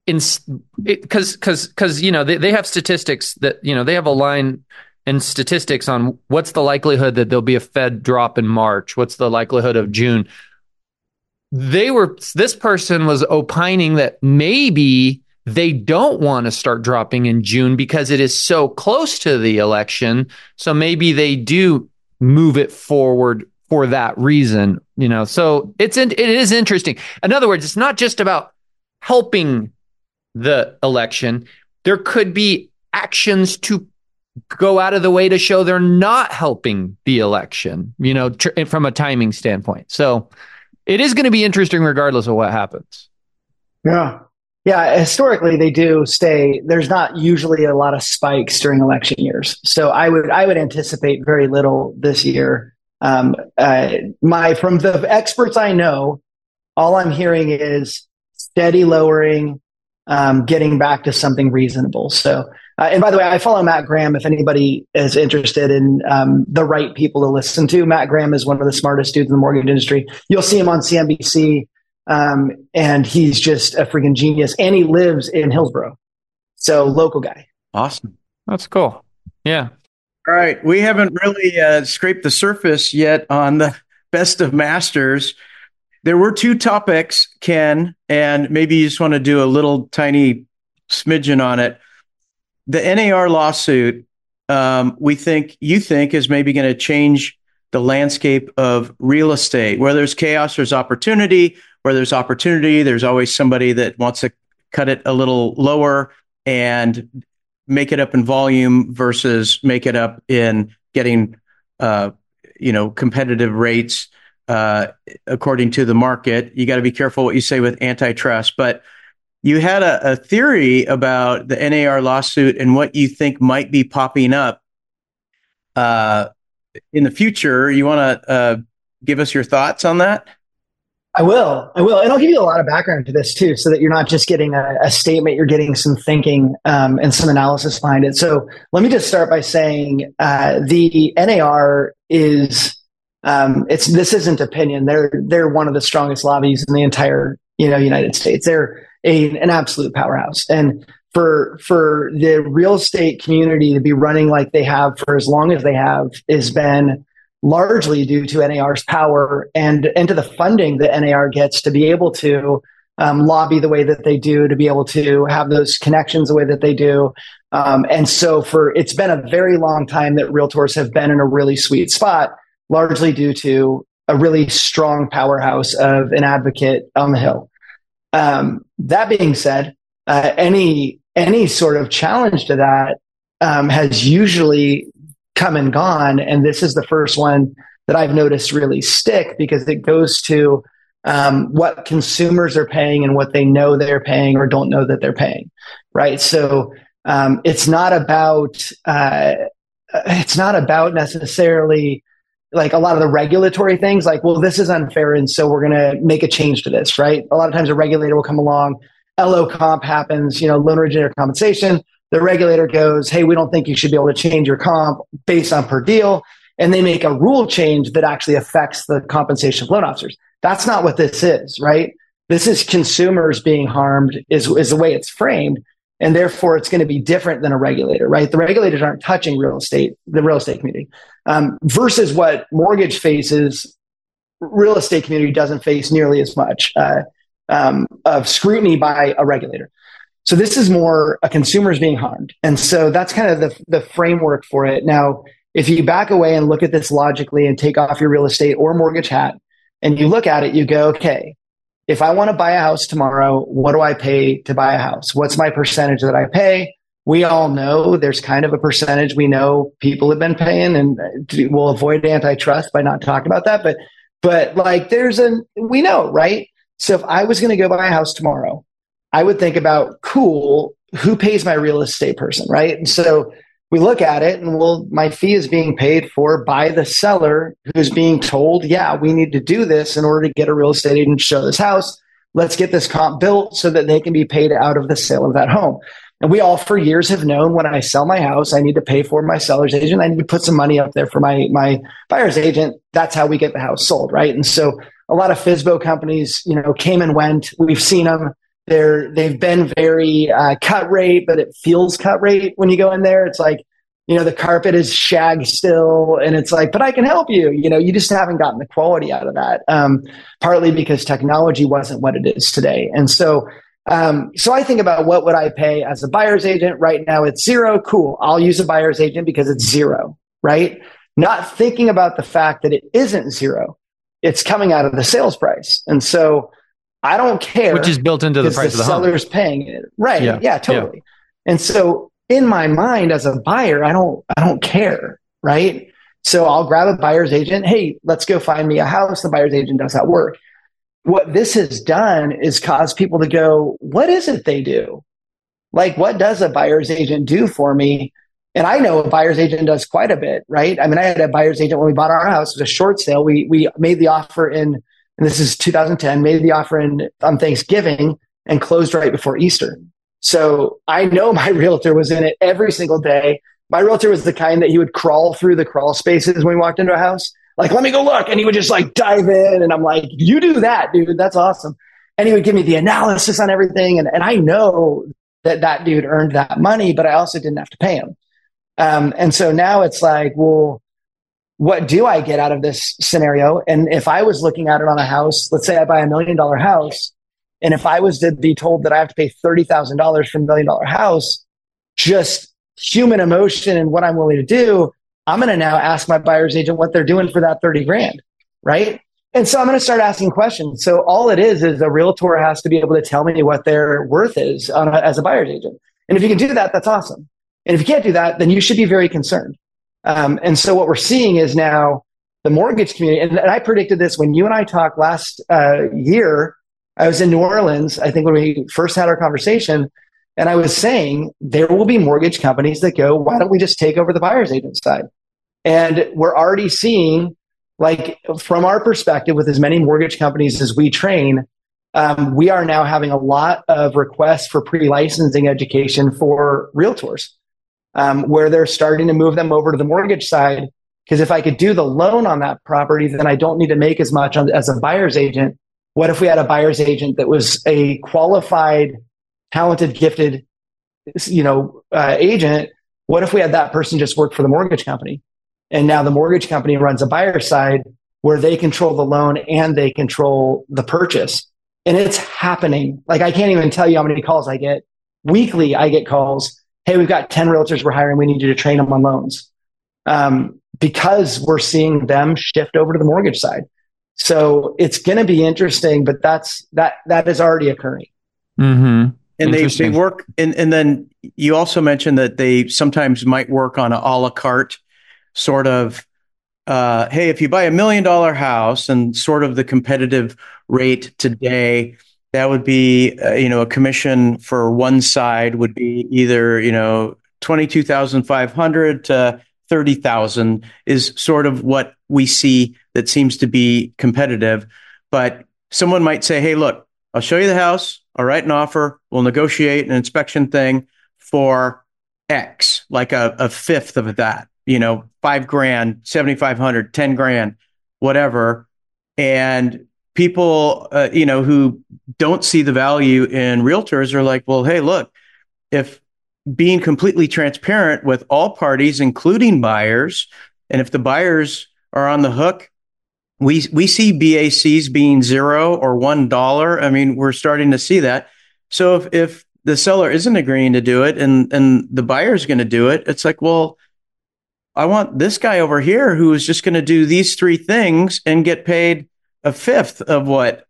because because because you know they, they have statistics that you know they have a line and statistics on what's the likelihood that there'll be a Fed drop in March, what's the likelihood of June. They were this person was opining that maybe they don't want to start dropping in June because it is so close to the election. So maybe they do move it forward for that reason, you know. So it's it is interesting. In other words, it's not just about helping the election. There could be actions to go out of the way to show they're not helping the election, you know, tr- from a timing standpoint. So it is going to be interesting regardless of what happens. Yeah. Yeah, historically they do stay. There's not usually a lot of spikes during election years, so I would I would anticipate very little this year. Um, uh, my from the experts I know, all I'm hearing is steady lowering, um, getting back to something reasonable. So, uh, and by the way, I follow Matt Graham. If anybody is interested in um, the right people to listen to, Matt Graham is one of the smartest dudes in the mortgage industry. You'll see him on CNBC. Um, and he's just a freaking genius. And he lives in Hillsboro. So local guy. Awesome. That's cool. Yeah. All right. We haven't really uh, scraped the surface yet on the best of masters. There were two topics, Ken, and maybe you just want to do a little tiny smidgen on it. The NAR lawsuit, um, we think, you think, is maybe going to change the landscape of real estate. Where there's chaos, there's opportunity where there's opportunity, there's always somebody that wants to cut it a little lower and make it up in volume versus make it up in getting uh, you know competitive rates uh, according to the market. You got to be careful what you say with antitrust, but you had a, a, theory about the NAR lawsuit and what you think might be popping up uh, in the future. You want to uh, give us your thoughts on that? I will. I will. And I'll give you a lot of background to this too, so that you're not just getting a, a statement, you're getting some thinking um, and some analysis behind it. So let me just start by saying uh, the NAR is. Um, it's this isn't opinion. They're they're one of the strongest lobbies in the entire you know United States. They're a, an absolute powerhouse, and for for the real estate community to be running like they have for as long as they have has been largely due to NAR's power and, and to the funding that NAR gets to be able to um, lobby the way that they do, to be able to have those connections the way that they do. Um, and so for it's been a very long time that realtors have been in a really sweet spot, largely due to a really strong powerhouse of an advocate on the hill. Um, that being said, uh, any any sort of challenge to that um, has usually come and gone. And this is the first one that I've noticed really stick because it goes to um, what consumers are paying and what they know they're paying or don't know that they're paying. Right. So um, it's not about uh, it's not about necessarily like a lot of the regulatory things like well this is unfair and so we're going to make a change to this right a lot of times a regulator will come along lo comp happens you know loan originator compensation the regulator goes, Hey, we don't think you should be able to change your comp based on per deal. And they make a rule change that actually affects the compensation of loan officers. That's not what this is, right? This is consumers being harmed is, is the way it's framed. And therefore it's going to be different than a regulator, right? The regulators aren't touching real estate, the real estate community, um, versus what mortgage faces. Real estate community doesn't face nearly as much uh, um, of scrutiny by a regulator. So this is more a consumer's being harmed. And so that's kind of the, the framework for it. Now, if you back away and look at this logically and take off your real estate or mortgage hat and you look at it, you go, okay, if I want to buy a house tomorrow, what do I pay to buy a house? What's my percentage that I pay? We all know there's kind of a percentage we know people have been paying and uh, we'll avoid antitrust by not talking about that. But, but like there's a, we know, right? So if I was going to go buy a house tomorrow I would think about cool, who pays my real estate person, right? And so we look at it and well, my fee is being paid for by the seller who's being told, yeah, we need to do this in order to get a real estate agent to show this house. Let's get this comp built so that they can be paid out of the sale of that home. And we all for years have known when I sell my house, I need to pay for my seller's agent. I need to put some money up there for my, my buyer's agent. That's how we get the house sold, right? And so a lot of FSBO companies, you know, came and went. We've seen them they're they've been very uh, cut rate, but it feels cut rate when you go in there. It's like you know the carpet is shag still, and it's like, but I can help you. You know, you just haven't gotten the quality out of that. Um, partly because technology wasn't what it is today, and so. Um, so I think about what would I pay as a buyer's agent right now? It's zero. Cool. I'll use a buyer's agent because it's zero, right? Not thinking about the fact that it isn't zero. It's coming out of the sales price. And so I don't care. Which is built into the price of the of the seller's home. paying it. Right. Yeah, yeah totally. Yeah. And so in my mind as a buyer, I don't I don't care. Right. So I'll grab a buyer's agent. Hey, let's go find me a house. The buyer's agent does that work. What this has done is caused people to go, what is it they do? Like, what does a buyer's agent do for me? And I know a buyer's agent does quite a bit, right? I mean, I had a buyer's agent when we bought our house. It was a short sale. We we made the offer in and this is 2010, made the offer on Thanksgiving and closed right before Easter. So I know my realtor was in it every single day. My realtor was the kind that he would crawl through the crawl spaces when we walked into a house. Like, let me go look. And he would just like dive in. And I'm like, you do that, dude. That's awesome. And he would give me the analysis on everything. And, and I know that that dude earned that money, but I also didn't have to pay him. Um, and so now it's like, well, what do I get out of this scenario? And if I was looking at it on a house, let's say I buy a million dollar house, and if I was to be told that I have to pay $30,000 for a million dollar house, just human emotion and what I'm willing to do, I'm going to now ask my buyer's agent what they're doing for that 30 grand. Right. And so I'm going to start asking questions. So all it is is a realtor has to be able to tell me what their worth is a, as a buyer's agent. And if you can do that, that's awesome. And if you can't do that, then you should be very concerned. Um, and so what we're seeing is now the mortgage community, and, and I predicted this when you and I talked last uh, year. I was in New Orleans, I think when we first had our conversation, and I was saying there will be mortgage companies that go, why don't we just take over the buyer's agent side? And we're already seeing, like, from our perspective, with as many mortgage companies as we train, um, we are now having a lot of requests for pre licensing education for realtors, um, where they're starting to move them over to the mortgage side. Because if I could do the loan on that property, then I don't need to make as much on, as a buyer's agent what if we had a buyer's agent that was a qualified, talented, gifted, you know, uh, agent? What if we had that person just work for the mortgage company? And now the mortgage company runs a buyer side where they control the loan and they control the purchase. And it's happening. Like I can't even tell you how many calls I get. Weekly, I get calls. Hey, we've got 10 realtors we're hiring. We need you to train them on loans. Um, because we're seeing them shift over to the mortgage side. So it's going to be interesting, but that's that that is already occurring. Mm-hmm. And they, they work, and, and then you also mentioned that they sometimes might work on a a la carte sort of. Uh, hey, if you buy a million dollar house and sort of the competitive rate today, that would be uh, you know a commission for one side would be either you know twenty two thousand five hundred to thirty thousand is sort of what we see that seems to be competitive. But someone might say, hey, look, I'll show you the house. I'll write an offer. We'll negotiate an inspection thing for X, like a, a fifth of that, you know, five grand, 7,500, 10 grand, whatever. And people, uh, you know, who don't see the value in realtors are like, well, hey, look, if being completely transparent with all parties, including buyers, and if the buyers are on the hook we we see BACs being zero or one dollar. I mean, we're starting to see that. So if if the seller isn't agreeing to do it and and the buyer's going to do it, it's like, well, I want this guy over here who is just going to do these three things and get paid a fifth of what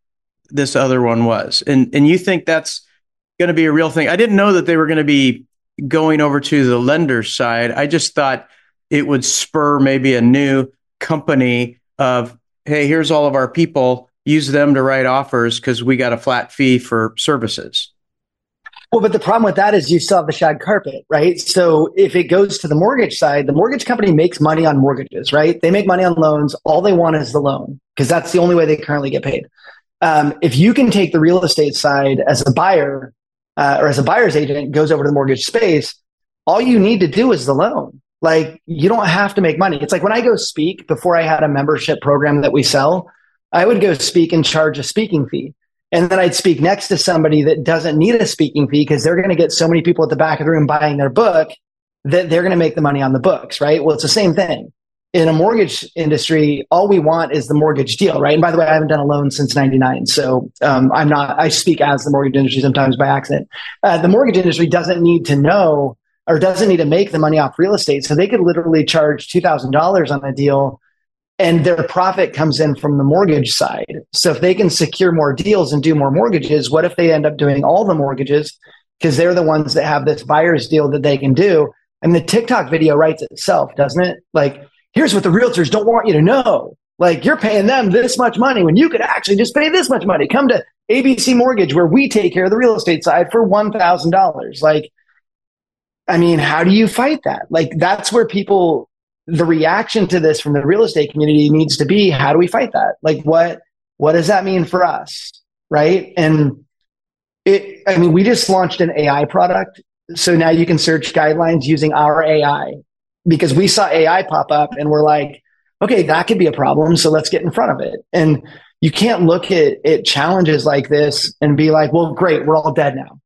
this other one was. And and you think that's going to be a real thing? I didn't know that they were going to be going over to the lender side. I just thought it would spur maybe a new company of hey, here's all of our people, use them to write offers because we got a flat fee for services. Well, but the problem with that is you still have the shag carpet, right? So if it goes to the mortgage side, the mortgage company makes money on mortgages, right? They make money on loans. All they want is the loan because that's the only way they currently get paid. Um, if you can take the real estate side as a buyer uh, or as a buyer's agent goes over to the mortgage space, all you need to do is the loan. Like you don't have to make money. It's like when I go speak before I had a membership program that we sell, I would go speak and charge a speaking fee. And then I'd speak next to somebody that doesn't need a speaking fee because they're going to get so many people at the back of the room buying their book that they're going to make the money on the books, right? Well, it's the same thing. In a mortgage industry, all we want is the mortgage deal, right? And by the way, I haven't done a loan since 99. So um, I'm not, I speak as the mortgage industry sometimes by accident. Uh, the mortgage industry doesn't need to know or doesn't need to make the money off real estate. So they could literally charge $2,000 on a deal and their profit comes in from the mortgage side. So if they can secure more deals and do more mortgages, what if they end up doing all the mortgages because they're the ones that have this buyer's deal that they can do? And the TikTok video writes itself, doesn't it? Like, here's what the realtors don't want you to know. Like, you're paying them this much money when you could actually just pay this much money. Come to ABC Mortgage where we take care of the real estate side for $1,000. Like, I mean, how do you fight that? Like, that's where people, the reaction to this from the real estate community needs to be how do we fight that? Like, what, what does that mean for us? Right. And it, I mean, we just launched an AI product. So now you can search guidelines using our AI because we saw AI pop up and we're like, okay, that could be a problem. So let's get in front of it. And you can't look at, at challenges like this and be like, well, great, we're all dead now.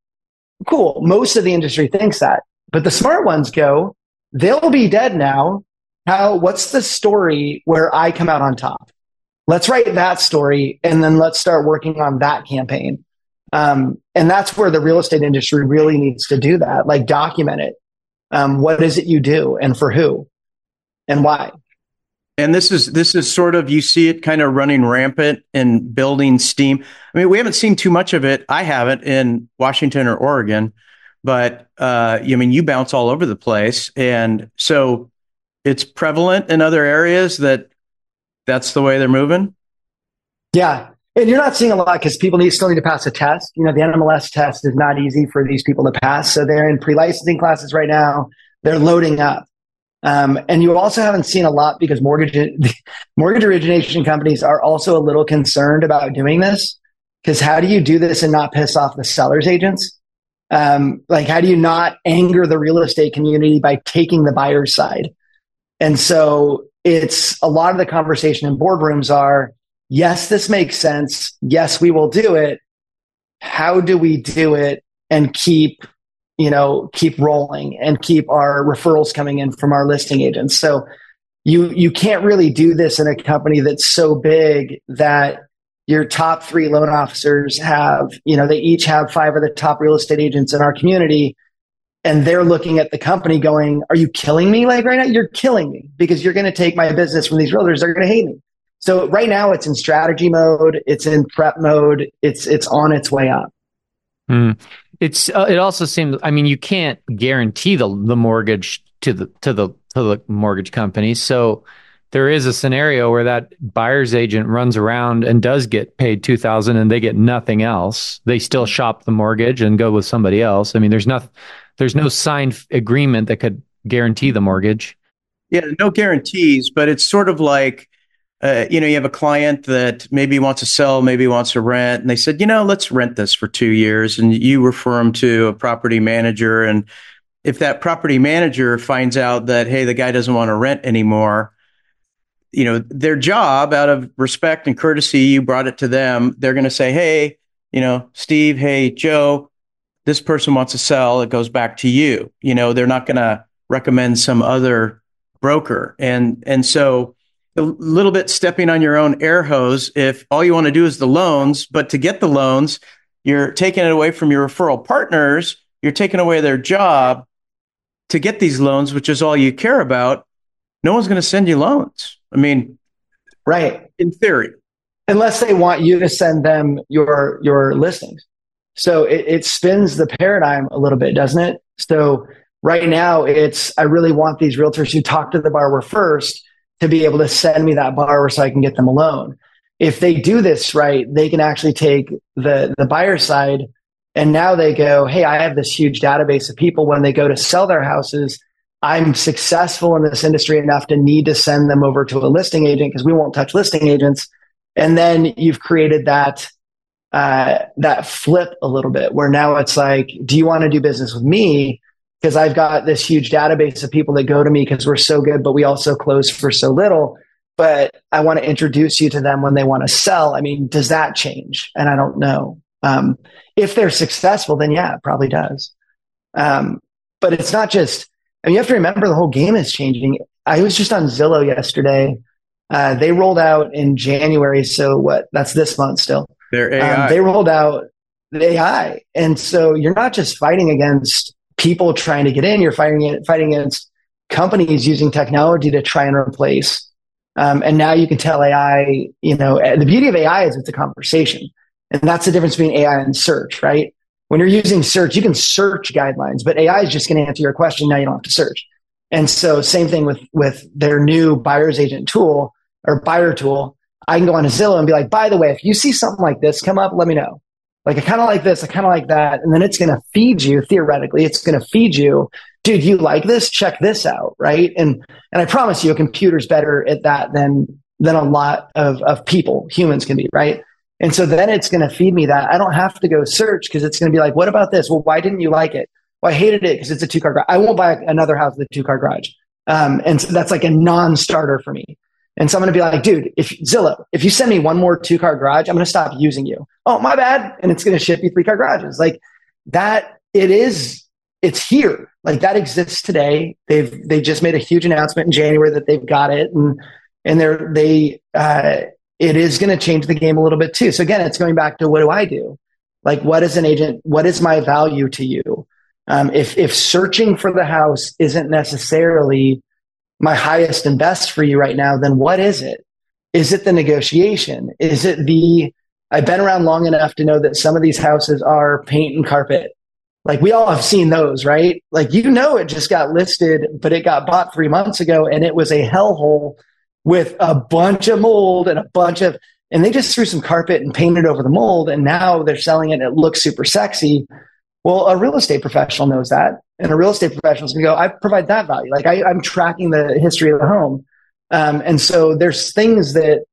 Cool. Most of the industry thinks that. But the smart ones go, they'll be dead now. How, what's the story where I come out on top? Let's write that story and then let's start working on that campaign. Um, and that's where the real estate industry really needs to do that, like document it. Um, what is it you do and for who and why? And this is this is sort of you see it kind of running rampant and building steam. I mean, we haven't seen too much of it. I haven't in Washington or Oregon, but uh, I mean, you bounce all over the place, and so it's prevalent in other areas that that's the way they're moving. Yeah, And you're not seeing a lot because people need still need to pass a test. You know, the NMLS test is not easy for these people to pass. So they're in pre-licensing classes right now. They're loading up. Um, and you also haven't seen a lot because mortgage mortgage origination companies are also a little concerned about doing this. Because how do you do this and not piss off the sellers agents? Um, like, how do you not anger the real estate community by taking the buyer's side? And so it's a lot of the conversation in boardrooms are yes, this makes sense. Yes, we will do it. How do we do it and keep, you know, keep rolling and keep our referrals coming in from our listing agents? So you you can't really do this in a company that's so big that your top three loan officers have, you know, they each have five of the top real estate agents in our community. And they're looking at the company going, Are you killing me? Like right now, you're killing me because you're going to take my business from these realtors. They're going to hate me. So right now it's in strategy mode, it's in prep mode, it's it's on its way up. Mm. It's uh, it also seems I mean you can't guarantee the the mortgage to the to the to the mortgage company. So there is a scenario where that buyer's agent runs around and does get paid 2000 and they get nothing else. They still shop the mortgage and go with somebody else. I mean there's not there's no signed agreement that could guarantee the mortgage. Yeah, no guarantees, but it's sort of like uh, you know, you have a client that maybe wants to sell, maybe wants to rent, and they said, you know, let's rent this for two years, and you refer them to a property manager, and if that property manager finds out that hey, the guy doesn't want to rent anymore, you know, their job out of respect and courtesy, you brought it to them. They're going to say, hey, you know, Steve, hey, Joe, this person wants to sell. It goes back to you. You know, they're not going to recommend some other broker, and and so a little bit stepping on your own air hose if all you want to do is the loans, but to get the loans, you're taking it away from your referral partners, you're taking away their job to get these loans, which is all you care about. No one's going to send you loans. I mean, right. In theory. Unless they want you to send them your your listings. So it, it spins the paradigm a little bit, doesn't it? So right now it's I really want these realtors who talk to the borrower first to be able to send me that borrower so I can get them a loan. If they do this right, they can actually take the, the buyer side and now they go, Hey, I have this huge database of people when they go to sell their houses. I'm successful in this industry enough to need to send them over to a listing agent because we won't touch listing agents. And then you've created that uh, that flip a little bit where now it's like, do you want to do business with me? Because I've got this huge database of people that go to me because we're so good, but we also close for so little. But I want to introduce you to them when they want to sell. I mean, does that change? And I don't know. Um, if they're successful, then yeah, it probably does. Um, but it's not just, I mean, you have to remember the whole game is changing. I was just on Zillow yesterday. Uh, they rolled out in January. So what? That's this month still. Their AI. Um, they rolled out the AI. And so you're not just fighting against people trying to get in. You're fighting fighting against companies using technology to try and replace. Um, and now you can tell AI. You know, eh, the beauty of AI is it's a conversation, and that's the difference between AI and search, right? When you're using search, you can search guidelines, but AI is just going to answer your question. Now you don't have to search. And so, same thing with with their new buyer's agent tool or buyer tool. I can go on a Zillow and be like, by the way, if you see something like this come up, let me know. Like I kind of like this, I kind of like that. And then it's going to feed you theoretically, it's going to feed you, dude, you like this? Check this out. Right. And, and I promise you a computer's better at that than, than a lot of, of people, humans can be. Right. And so then it's going to feed me that I don't have to go search because it's going to be like, what about this? Well, why didn't you like it? Well, I hated it because it's a two car garage. I won't buy another house with a two car garage. Um, and so that's like a non starter for me. And so I'm going to be like, dude, if Zillow, if you send me one more two car garage, I'm going to stop using you. Oh, my bad. And it's going to ship you three car garages. Like that, it is, it's here. Like that exists today. They've, they just made a huge announcement in January that they've got it. And, and they're, they, uh, it is going to change the game a little bit too. So again, it's going back to what do I do? Like, what is an agent? What is my value to you? Um, if, if searching for the house isn't necessarily my highest and best for you right now, then what is it? Is it the negotiation? Is it the, I've been around long enough to know that some of these houses are paint and carpet. Like we all have seen those, right? Like you know, it just got listed, but it got bought three months ago and it was a hellhole with a bunch of mold and a bunch of, and they just threw some carpet and painted over the mold and now they're selling it and it looks super sexy well a real estate professional knows that and a real estate professional is going to go i provide that value. Like I, am tracking the history of the home. Um, and so there's things that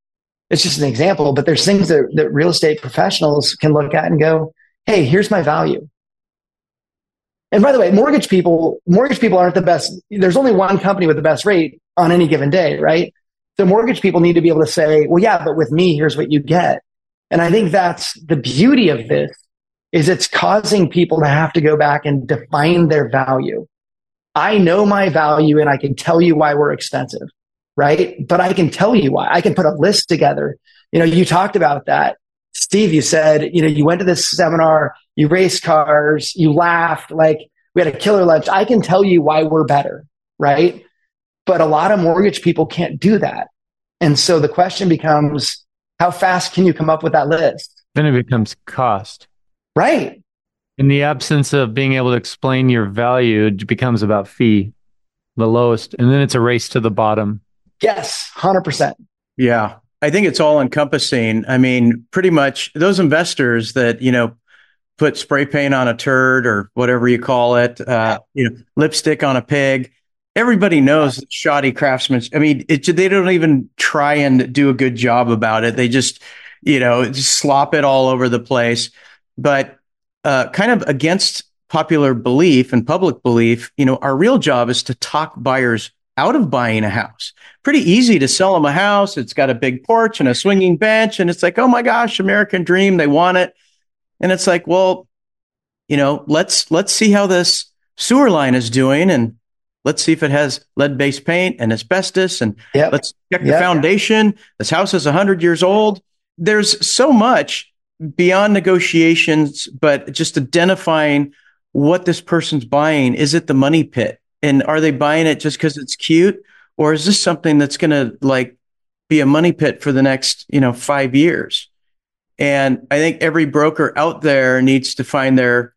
it's just an example but there's things that, that real estate professionals can look at and go hey here's my value. And by the way mortgage people mortgage people aren't the best there's only one company with the best rate on any given day right? So mortgage people need to be able to say, well, yeah, but with me, here's what you get. And I think that's the beauty of this is it's causing people to have to go back and define their value. I know my value and I can tell you why we're expensive, right? But I can tell you why. I can put a list together. You know, you talked about that. Steve, you said, you know, you went to this seminar, you raced cars, you laughed, like we had a killer lunch. I can tell you why we're better, right? But a lot of mortgage people can't do that. And so the question becomes, how fast can you come up with that list? Then it becomes cost. Right. In the absence of being able to explain your value, it becomes about fee, the lowest. And then it's a race to the bottom. Yes, 100%. Yeah. I think it's all encompassing. I mean, pretty much those investors that, you know, put spray paint on a turd or whatever you call it, uh, you know, lipstick on a pig everybody knows shoddy craftsmanship. I mean, it, they don't even try and do a good job about it. They just, you know, just slop it all over the place. But uh, kind of against popular belief and public belief, you know, our real job is to talk buyers out of buying a house. Pretty easy to sell them a house. It's got a big porch and a swinging bench. And it's like, oh my gosh, American dream. They want it. And it's like, well, you know, let's let's see how this sewer line is doing and Let's see if it has lead based paint and asbestos and yep. let's check the yep. foundation. This house is 100 years old. There's so much beyond negotiations, but just identifying what this person's buying. Is it the money pit? And are they buying it just because it's cute? Or is this something that's going to like be a money pit for the next, you know, five years? And I think every broker out there needs to find their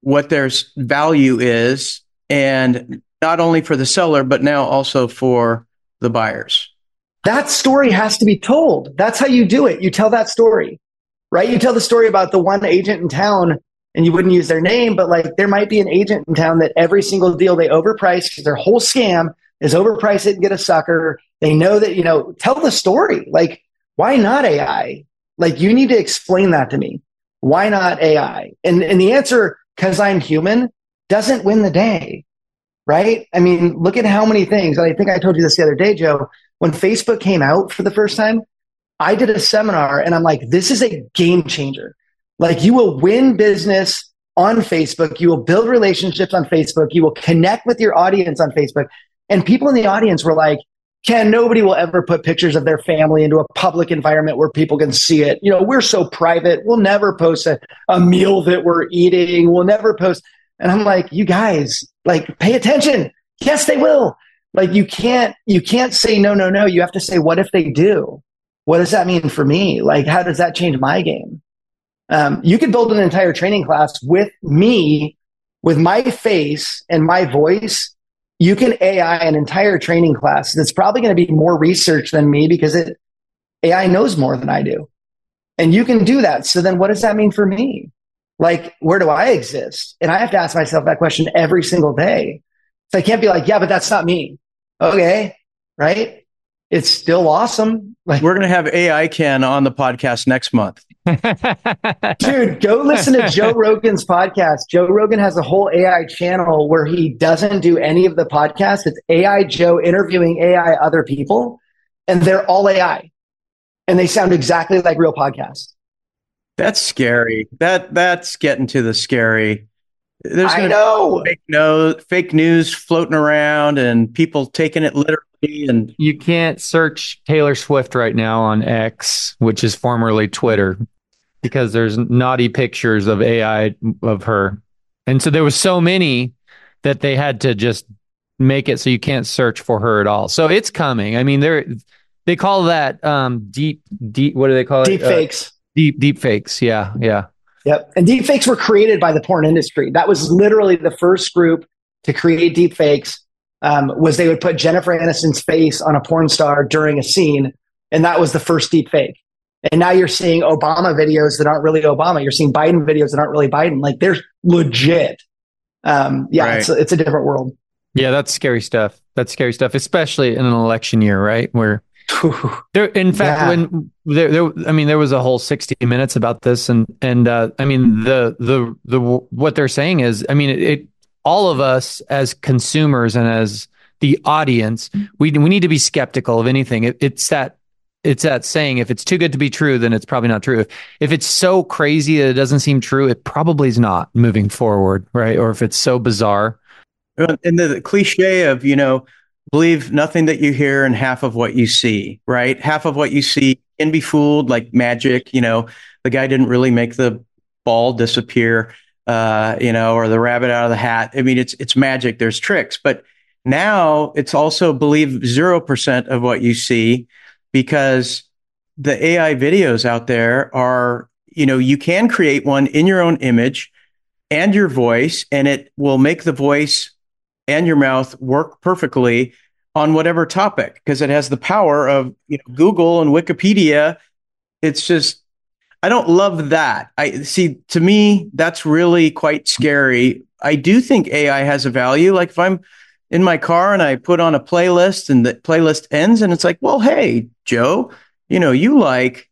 what their value is and not only for the seller, but now also for the buyers. That story has to be told. That's how you do it. You tell that story, right? You tell the story about the one agent in town and you wouldn't use their name, but like there might be an agent in town that every single deal they overprice because their whole scam is overprice it and get a sucker. They know that, you know, tell the story. Like, why not AI? Like, you need to explain that to me. Why not AI? And, and the answer, because I'm human, doesn't win the day right? I mean, look at how many things. I think I told you this the other day, Joe. When Facebook came out for the first time, I did a seminar and I'm like, this is a game changer. Like, you will win business on Facebook. You will build relationships on Facebook. You will connect with your audience on Facebook. And people in the audience were like, Ken, nobody will ever put pictures of their family into a public environment where people can see it. You know, we're so private. We'll never post a, a meal that we're eating. We'll never post. And I'm like, you guys, like, pay attention. Yes, they will. Like, you can't, you can't say no, no, no. You have to say, what if they do? What does that mean for me? Like, how does that change my game? Um, you could build an entire training class with me, with my face and my voice. You can AI an entire training class that's probably going to be more research than me because it AI knows more than I do. And you can do that. So then what does that mean for me? like where do I exist? And I have to ask myself that question every single day. So I can't be like, yeah, but that's not me. Okay. Right. It's still awesome. Like we're going to have AI Ken on the podcast next month. Dude, go listen to Joe Rogan's podcast. Joe Rogan has a whole AI channel where he doesn't do any of the podcasts. It's AI Joe interviewing AI other people, and they're all AI. And they sound exactly like real podcasts. That's scary. That that's getting to the scary. There's I know fake no fake news floating around and people taking it literally. And you can't search Taylor Swift right now on X, which is formerly Twitter, because there's naughty pictures of AI of her, and so there was so many that they had to just make it so you can't search for her at all. So it's coming. I mean, they're they call that um, deep deep. What do they call deep it? Deep uh, fakes. Deep deep fakes. Yeah, yeah. Yep. And deep fakes were created by the porn industry. That was literally the first group to create deep fakes. Um, was they would put Jennifer Aniston's face on a porn star during a scene, and that was the first deep fake. And now you're seeing Obama videos that aren't really Obama. You're seeing Biden videos that aren't really Biden. Like they're legit. Um, yeah, right. it's, it's a different world. Yeah, that's scary stuff. That's scary stuff, especially in an election year, right? Where there, in fact, yeah. when there, there, I mean, there was a whole sixty minutes about this, and and uh, I mean, the the the what they're saying is, I mean, it, it all of us as consumers and as the audience, we we need to be skeptical of anything. It, it's that it's that saying if it's too good to be true then it's probably not true if, if it's so crazy that it doesn't seem true it probably is not moving forward right or if it's so bizarre and the cliche of you know believe nothing that you hear and half of what you see right? Half of what you see can be fooled like magic you know? The guy didn't really make the ball disappear uh, you know or the rabbit out of the hat. I mean it's it's magic. There's tricks. But now it's also believe 0% of what you see because the AI videos out there are, you know, you can create one in your own image and your voice, and it will make the voice and your mouth work perfectly on whatever topic because it has the power of you know, Google and Wikipedia. It's just, I don't love that. I see, to me, that's really quite scary. I do think AI has a value. Like if I'm in my car and I put on a playlist and the playlist ends and it's like, well, hey, Joe, you know, you like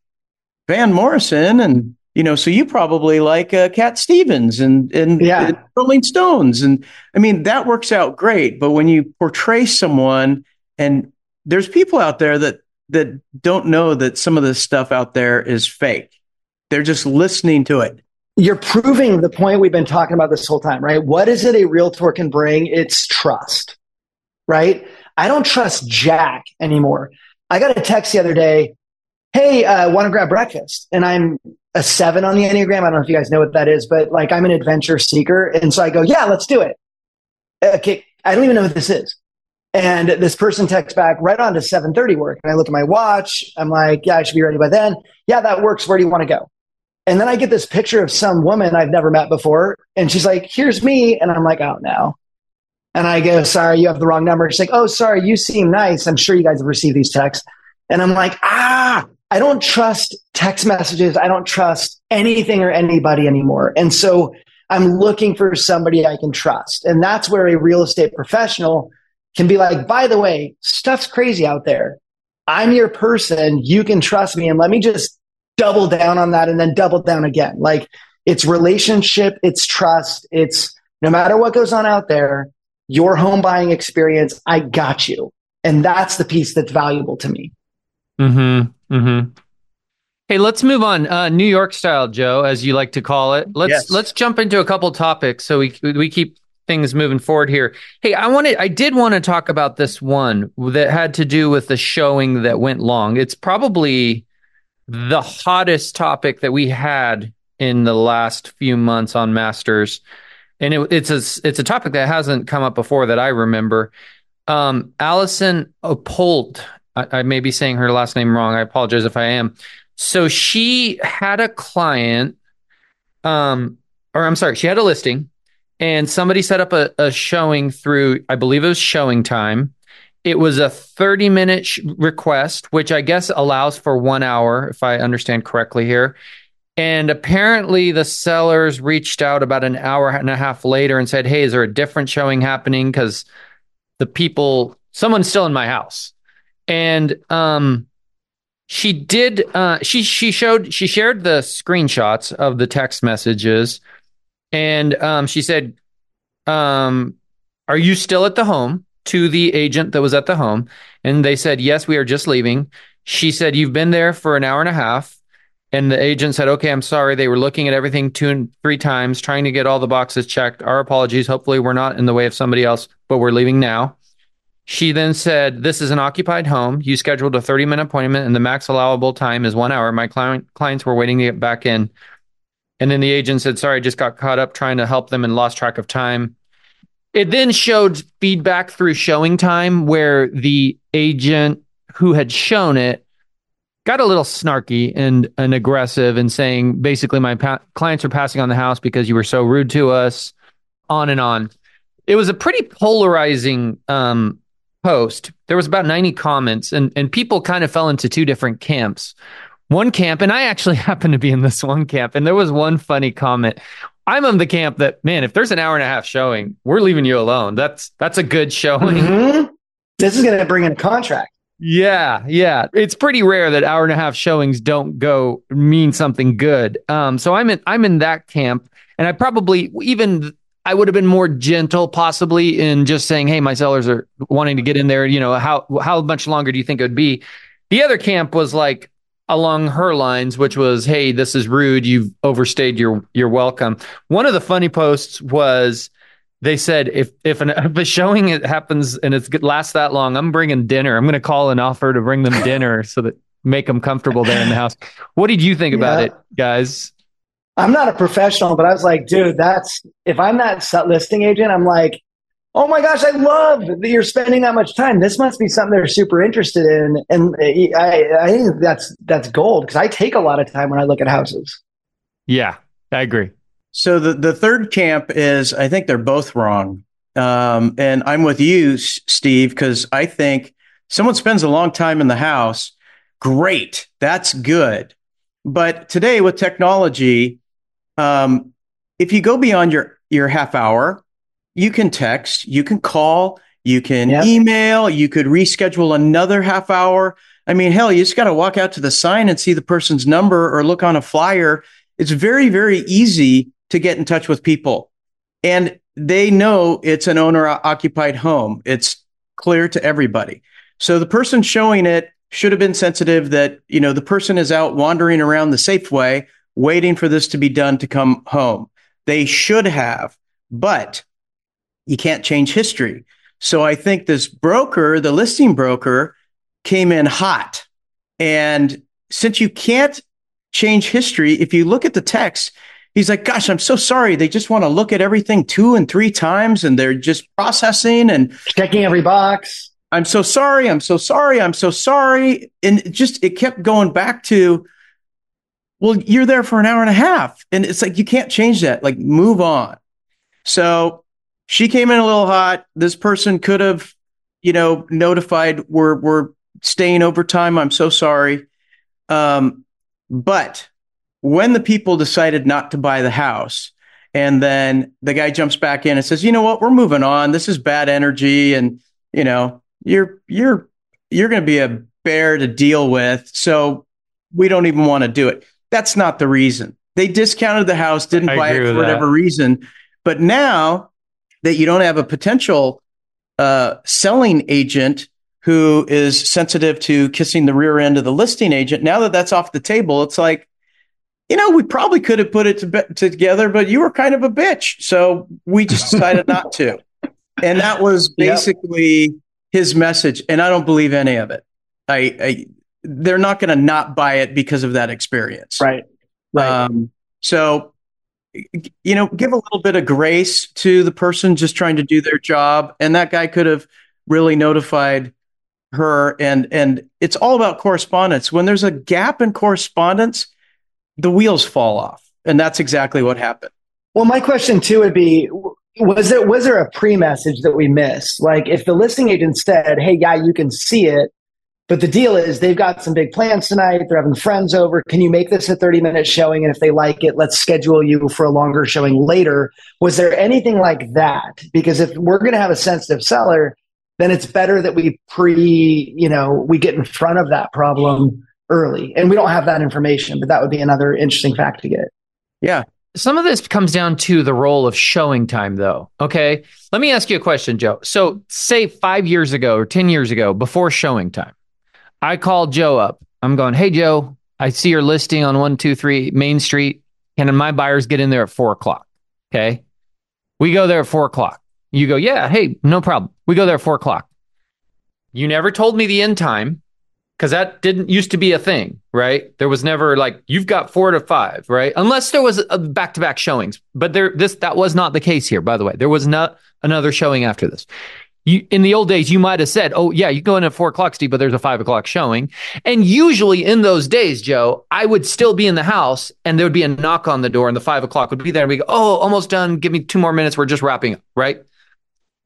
Van Morrison and you know, so you probably like uh, Cat Stevens and and, yeah. and Rolling Stones, and I mean that works out great. But when you portray someone, and there's people out there that that don't know that some of this stuff out there is fake. They're just listening to it. You're proving the point we've been talking about this whole time, right? What is it a realtor can bring? It's trust, right? I don't trust Jack anymore. I got a text the other day, hey, uh, want to grab breakfast? And I'm a seven on the Enneagram. I don't know if you guys know what that is, but like I'm an adventure seeker. And so I go, yeah, let's do it. Okay. I don't even know what this is. And this person texts back right on to 730 work. And I look at my watch. I'm like, yeah, I should be ready by then. Yeah, that works. Where do you want to go? And then I get this picture of some woman I've never met before. And she's like, here's me. And I'm like, oh no. And I go, sorry, you have the wrong number. She's like, oh, sorry, you seem nice. I'm sure you guys have received these texts. And I'm like, ah, I don't trust text messages. I don't trust anything or anybody anymore. And so I'm looking for somebody I can trust. And that's where a real estate professional can be like, by the way, stuff's crazy out there. I'm your person. You can trust me. And let me just double down on that and then double down again. Like it's relationship, it's trust, it's no matter what goes on out there, your home buying experience, I got you. And that's the piece that's valuable to me. Mm-hmm. Mm-hmm. Hey, let's move on. Uh, New York style, Joe, as you like to call it. Let's yes. let's jump into a couple topics so we we keep things moving forward here. Hey, I wanted I did want to talk about this one that had to do with the showing that went long. It's probably the hottest topic that we had in the last few months on Masters and it, it's a it's a topic that hasn't come up before that I remember. Um, Allison Opolt, I, I may be saying her last name wrong. I apologize if I am. So she had a client, um, or I'm sorry, she had a listing, and somebody set up a, a showing through, I believe it was ShowingTime. It was a 30 minute sh- request, which I guess allows for one hour, if I understand correctly here. And apparently, the sellers reached out about an hour and a half later and said, Hey, is there a different showing happening? Because the people, someone's still in my house. And um, she did, uh, she, she showed, she shared the screenshots of the text messages. And um, she said, um, Are you still at the home? To the agent that was at the home. And they said, Yes, we are just leaving. She said, You've been there for an hour and a half. And the agent said, okay, I'm sorry. They were looking at everything two and three times, trying to get all the boxes checked. Our apologies. Hopefully, we're not in the way of somebody else, but we're leaving now. She then said, This is an occupied home. You scheduled a 30 minute appointment, and the max allowable time is one hour. My client, clients were waiting to get back in. And then the agent said, Sorry, I just got caught up trying to help them and lost track of time. It then showed feedback through ShowingTime where the agent who had shown it got a little snarky and, and aggressive and saying basically my pa- clients are passing on the house because you were so rude to us on and on it was a pretty polarizing um, post there was about 90 comments and, and people kind of fell into two different camps one camp, and I actually happened to be in this one camp, and there was one funny comment. I'm on the camp that man, if there's an hour and a half showing, we're leaving you alone. That's that's a good showing. Mm-hmm. This is going to bring in a contract. Yeah, yeah. It's pretty rare that hour and a half showings don't go mean something good. Um, so I'm in I'm in that camp, and I probably even I would have been more gentle, possibly in just saying, "Hey, my sellers are wanting to get in there. You know, how how much longer do you think it would be?" The other camp was like along her lines, which was, "Hey, this is rude. You've overstayed your your welcome." One of the funny posts was they said if if, an, if a showing it happens and it lasts that long, I'm bringing dinner. I'm going to call and offer to bring them dinner so that make them comfortable there in the house. What did you think about it, guys? I'm not a professional, but I was like, dude, that's if I'm that listing agent, I'm like, oh my gosh, I love that you're spending that much time. This must be something they're super interested in, and I, I think that's that's gold because I take a lot of time when I look at houses. Yeah, I agree. So the, the third camp is, I think they're both wrong. Um, and I'm with you, Steve, because I think someone spends a long time in the house. Great. That's good. But today with technology, um, if you go beyond your, your half hour, you can text, you can call, you can yep. email, you could reschedule another half hour. I mean, hell, you just got to walk out to the sign and see the person's number or look on a flyer. It's very, very easy to get in touch with people. And they know it's an owner occupied home. It's clear to everybody. So the person showing it should have been sensitive that, you know, the person is out wandering around the Safeway waiting for this to be done to come home. They should have, but you can't change history. So I think this broker, the listing broker, came in hot. And since you can't change history, if you look at the text, he's like, gosh, I'm so sorry. They just want to look at everything two and three times and they're just processing and checking every box. I'm so sorry. I'm so sorry. I'm so sorry. And it just, it kept going back to, well, you're there for an hour and a half. And it's like, you can't change that. Like, move on. So she came in a little hot. This person could have, you know, notified we're, we're staying overtime. I'm so sorry. Um, but when the people decided not to buy the house, and then the guy jumps back in and says, "You know what? We're moving on. This is bad energy, and you know, you're you're you're going to be a bear to deal with. So we don't even want to do it." That's not the reason. They discounted the house, didn't I buy it for whatever that. reason. But now that you don't have a potential uh, selling agent who is sensitive to kissing the rear end of the listing agent, now that that's off the table, it's like, you know, we probably could have put it to be- together, but you were kind of a bitch. So we just decided not to. And that was basically yep. his message. And I don't believe any of it. I, I they're not going to not buy it because of that experience. Right. Right. Um, so, you know, give a little bit of grace to the person just trying to do their job. And that guy could have really notified her. And, and it's all about correspondence. When there's a gap in correspondence, the wheels fall off. And that's exactly what happened. Well, my question too would be was there was there a pre-message that we missed? Like if the listing agent said, "Hey, yeah, you can see it, but the deal is they've got some big plans tonight. They're having friends over. Can you make this a 30 minute showing? And if they like it, let's schedule you for a longer showing later. Was there anything like that? Because if we're going to have a sensitive seller, then it's better that we pre, you know, we get in front of that problem early. And we don't have that information, but that would be another interesting fact to get. Yeah. Some of this comes down to the role of ShowingTime, though. Okay. Let me ask you a question, Joe. So, say five years ago or 10 years ago, before ShowingTime, I called Joe up. I'm going, Hey, Joe, I see your listing on 123 Main Street. Can my buyers get in there at four o'clock? Okay. We go there at four o'clock. You go, Yeah, hey, no problem. We go there at four o'clock. You never told me the end time because that didn't used to be a thing, right? There was never like you've got four to five, right? Unless there was back to back showings, but there this that was not the case here. By the way, there was not another showing after this. You, in the old days, you might have said, "Oh yeah, you go in at four o'clock, Steve," but there's a five o'clock showing. And usually in those days, Joe, I would still be in the house, and there would be a knock on the door, and the five o'clock would be there, and we go, "Oh, almost done. Give me two more minutes. We're just wrapping up." Right?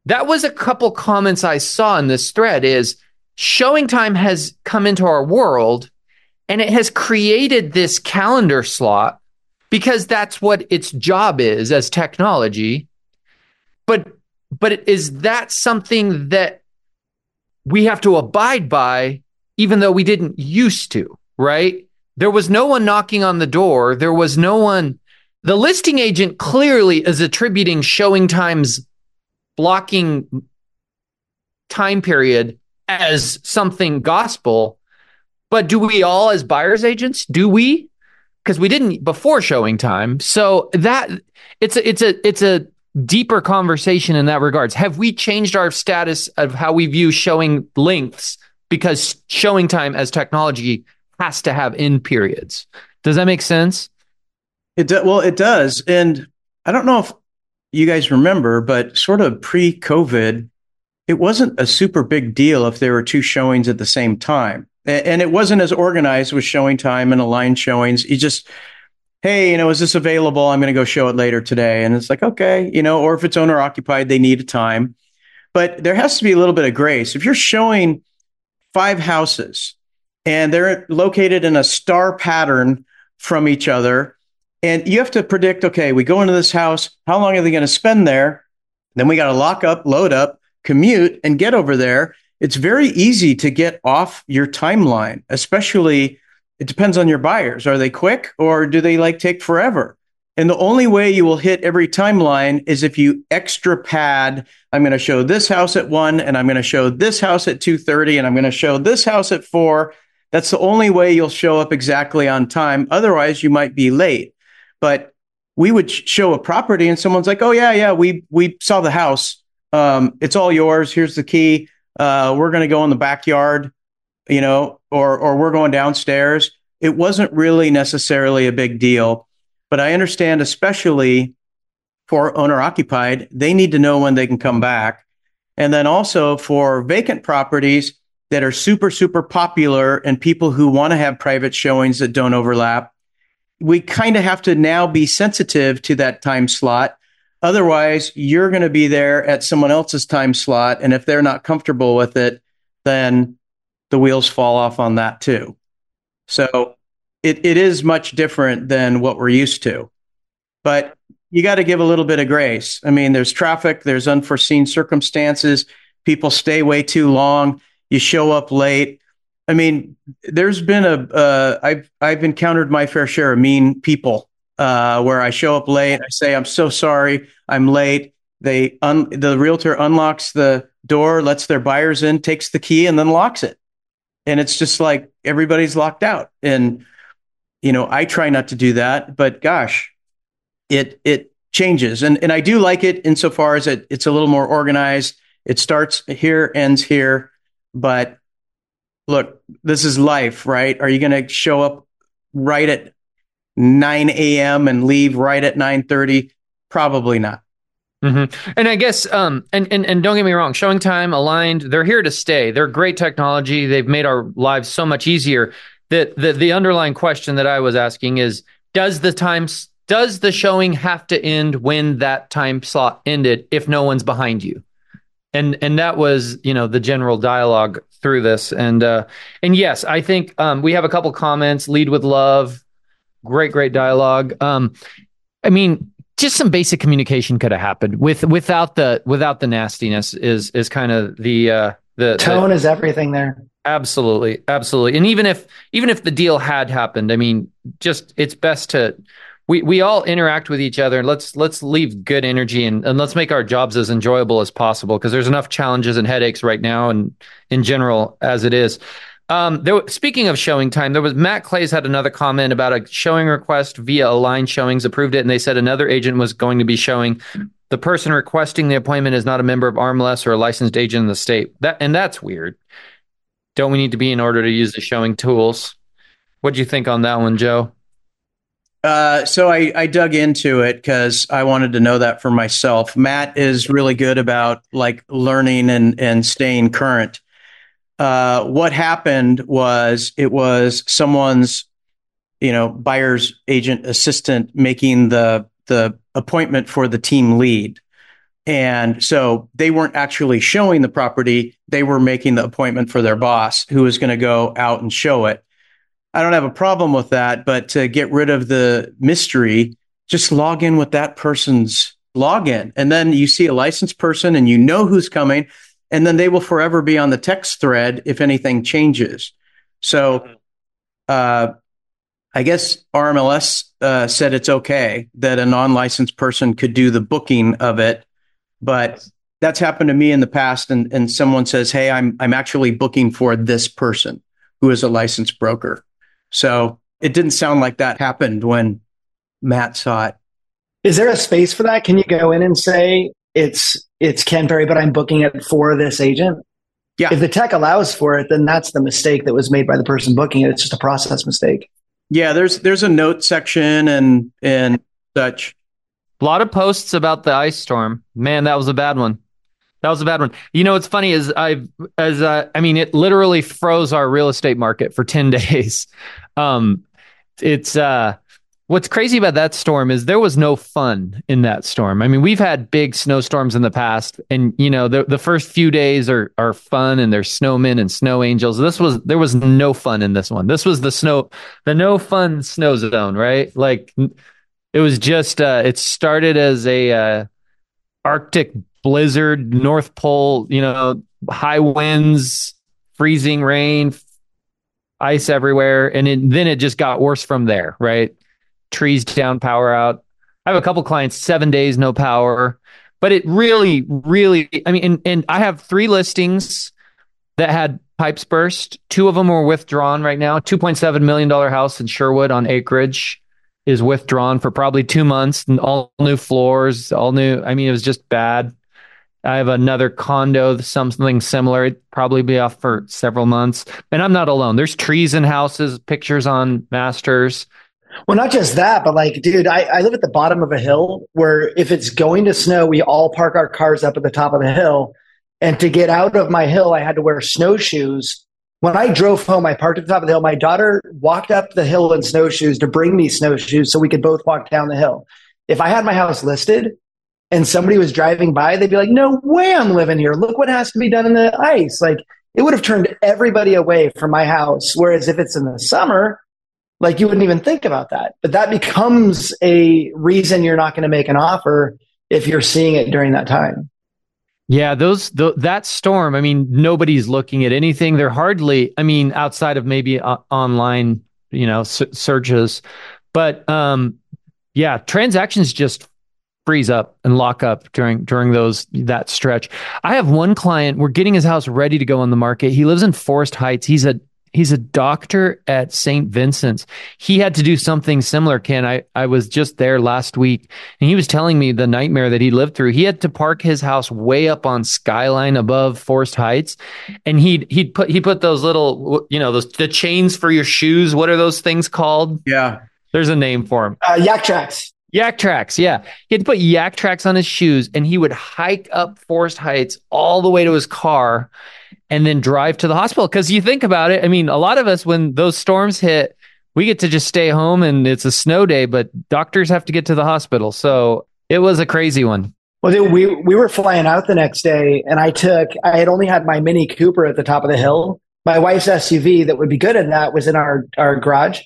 That was a couple comments I saw in this thread. Is ShowingTime has come into our world And it has created this calendar slot because that's what its job is as technology. But but is that something that we have to abide by even though we didn't used to, right? There was no one knocking on the door. There was no one. The listing agent clearly is attributing showing times blocking time period as something gospel. But do we all, as buyers agents, do we? Because we didn't before ShowingTime. So that it's a it's a it's a deeper conversation in that regards. Have we changed our status of how we view showing lengths because ShowingTime as technology has to have end periods? Does that make sense? It do, well, it does, and I don't know if you guys remember, but sort of pre-COVID, it wasn't a super big deal if there were two showings at the same time, and it wasn't as organized with ShowingTime and aligned showings. You just hey, you know, is this available? I'm going to go show it later today. And it's like, okay, you know, or if it's owner occupied, they need a time. But there has to be a little bit of grace. If you're showing five houses and they're located in a star pattern from each other, and you have to predict, okay, we go into this house, how long are they going to spend there? Then we got to lock up, load up, commute, and get over there. It's very easy to get off your timeline, especially it depends on your buyers. Are they quick or do they like take forever? And the only way you will hit every timeline is if you extra pad. I'm going to show this house at one, and I'm going to show this house at two thirty, and I'm going to show this house at four. That's the only way you'll show up exactly on time. Otherwise, you might be late. But we would show a property, and someone's like, "Oh yeah, yeah, we we saw the house. Um, it's all yours. Here's the key. Uh, we're going to go in the backyard you know, or or we're going downstairs. It wasn't really necessarily a big deal, but I understand, especially for owner occupied, they need to know when they can come back, and then also for vacant properties that are super super popular and people who want to have private showings that don't overlap. We kind of have to now be sensitive to that time slot. Otherwise, you're going to be there at someone else's time slot. And if they're not comfortable with it, then the wheels fall off on that too. So it, it is much different than what we're used to. But you got to give a little bit of grace. I mean, there's traffic, there's unforeseen circumstances, people stay way too long, you show up late. I mean, there's been a uh, I've I've encountered my fair share of mean people uh, where I show up late. I say I'm so sorry, I'm late. They un- the realtor unlocks the door, lets their buyers in, takes the key, and then locks it and it's just like everybody's locked out. And you know i try not to do that but gosh it it changes. And and i do like it insofar as it, it's a little more organized. It starts here ends here. But look this is life right? Are you going to show up right at 9 a.m and leave right at 9.30 probably not Mm-hmm. And I guess, um, and, and and don't get me wrong, ShowingTime, Aligned, they're here to stay. They're great technology. They've made our lives so much easier. That the the underlying question that I was asking is, does the time does the showing have to end when that time slot ended if no one's behind you? And and that was you know the general dialogue through this. And uh, and yes, I think um, we have a couple comments. Lead with love, great great dialogue. Um, I mean, just some basic communication could have happened with without the without the nastiness is is kind of the uh the tone the, is everything there. Absolutely absolutely. And even if even if the deal had happened i mean just it's best to we we all interact with each other and let's let's leave good energy and, and let's make our jobs as enjoyable as possible because there's enough challenges and headaches right now and in general as it is um, there, speaking of ShowingTime, there was Matt Clays had another comment about a showing request via Align Showings, approved it, and they said another agent was going to be showing. The person requesting the appointment is not a member of RMLS or a licensed agent in the state. That and that's weird. Don't we need to be in order to use the showing tools? What do you think on that one, Joe? Uh, so I, I dug into it because I wanted to know that for myself. Matt is really good about like learning and and staying current. Uh, what happened was it was someone's, you know, buyer's agent assistant making the the appointment for the team lead. And so they weren't actually showing the property. They were making the appointment for their boss who was going to go out and show it. I don't have a problem with that. But to get rid of the mystery, just log in with that person's login. And then you see a licensed person and you know who's coming. And then they will forever be on the text thread if anything changes. So, uh, I guess RMLS uh, said it's okay that a non licensed person could do the booking of it. But that's happened to me in the past. And, and someone says, Hey, I'm, I'm actually booking for this person who is a licensed broker. So it didn't sound like that happened when Matt saw it. Is there a space for that? Can you go in and say it's it's Ken Perry, but I'm booking it for this agent? Yeah. If the tech allows for it, then that's the mistake that was made by the person booking it. It's just a process mistake. Yeah, there's there's a note section and and such. A lot of posts about the ice storm. Man, that was a bad one. That was a bad one. You know what's funny is I've as uh, I mean it literally froze our real estate market for 10 days. Um it's uh what's crazy about that storm is there was no fun in that storm. I mean, we've had big snowstorms in the past and you know, the the first few days are are fun and there's snowmen and snow angels. This was there was no fun in this one. This was the snow the no fun snow zone, right? Like it was just uh it started as a uh Arctic blizzard, North Pole, you know, high winds, freezing rain, ice everywhere. And it, then it just got worse from there, right? Trees down, power out. I have a couple clients, seven days, no power. But it really, really, I mean, and, and I have three listings that had pipes burst. Two of them were withdrawn right now. $2.7 million house in Sherwood on acreage is withdrawn for probably two months and all new floors, all new. I mean, it was just bad. I have another condo, something similar. It'd probably be off for several months. And I'm not alone. There's trees in houses, pictures on masters. Well, not just that, but like, dude, I, I live at the bottom of a hill where if it's going to snow, we all park our cars up at the top of the hill. And to get out of my hill, I had to wear snowshoes. When I drove home, I parked at the top of the hill. My daughter walked up the hill in snowshoes to bring me snowshoes so we could both walk down the hill. If I had my house listed, and somebody was driving by, they'd be like, no way I'm living here. Look what has to be done in the ice. Like it would have turned everybody away from my house. Whereas if it's in the summer, like you wouldn't even think about that. But that becomes a reason you're not going to make an offer if you're seeing it during that time. Yeah, those the, that storm. I mean, nobody's looking at anything. They're hardly. I mean, outside of maybe uh, online, you know, s- searches, but um, yeah, transactions just freeze up and lock up during during those that stretch. I have one client, we're getting his house ready to go on the market. He lives in Forest Heights. He's a he's a doctor at St. Vincent's. He had to do something similar, Ken. I, I was just there last week and he was telling me the nightmare that he lived through. He had to park his house way up on skyline above Forest Heights. And he'd he'd put he put those little you know, those the chains for your shoes. What are those things called? Yeah. There's a name for them. Uh, Yaktrax. yeah. He had to put Yaktrax on his shoes and he would hike up Forest Heights all the way to his car and then drive to the hospital. Because you think about it, I mean, a lot of us, when those storms hit, we get to just stay home and it's a snow day, but doctors have to get to the hospital. So it was a crazy one. Well, dude, we we were flying out the next day, and I took. I had only had my Mini Cooper at the top of the hill. My wife's SUV that would be good in that was in our our garage.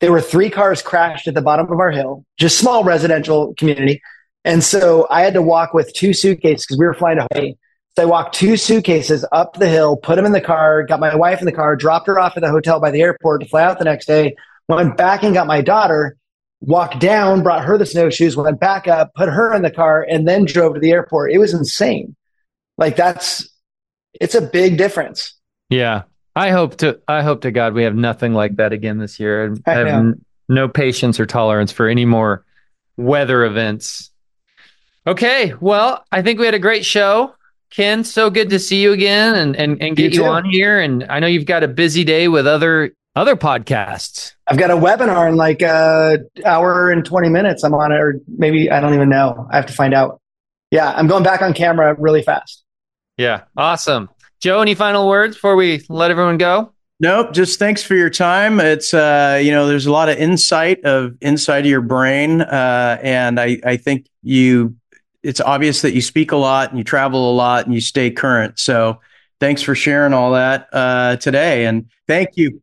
There were three cars crashed at the bottom of our hill, just small residential community. And so I had to walk with two suitcases because we were flying to Hawaii. So I walked two suitcases up the hill, put them in the car, got my wife in the car, dropped her off at the hotel by the airport to fly out the next day, went back and got my daughter, walked down, brought her the snowshoes, went back up, put her in the car, and then drove to the airport. It was insane. Like that's, it's a big difference. Yeah. I hope to I hope to God we have nothing like that again this year. I, have n- no patience or tolerance for any more weather events. Okay, well, I think we had a great show. Ken, so good to see you again and and, and get you, you on here. And I know you've got a busy day with other other podcasts. I've got a webinar in like a hour and 20 minutes. I'm on it, or maybe I don't even know. I have to find out. Yeah, I'm going back on camera really fast. Yeah, awesome. Joe, any final words before we let everyone go? Nope. Just thanks for your time. It's uh, you know, there's a lot of insight of inside of your brain, uh, and I I think you it's obvious that you speak a lot and you travel a lot and you stay current. So thanks for sharing all that uh, today. And thank you.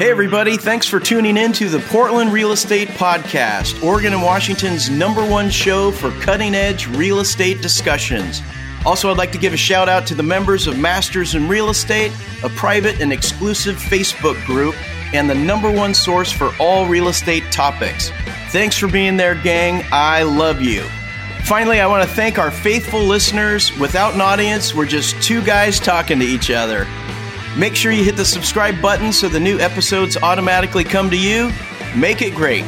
Hey, everybody, thanks for tuning in to the Portland Real Estate Podcast, Oregon and Washington's number one show for cutting edge real estate discussions. Also, I'd like to give a shout out to the members of Masters in Real Estate, a private and exclusive Facebook group, and the number one source for all real estate topics. Thanks for being there, gang. I love you. Finally, I want to thank our faithful listeners. Without an audience, we're just two guys talking to each other. Make sure you hit the subscribe button so the new episodes automatically come to you. Make it great.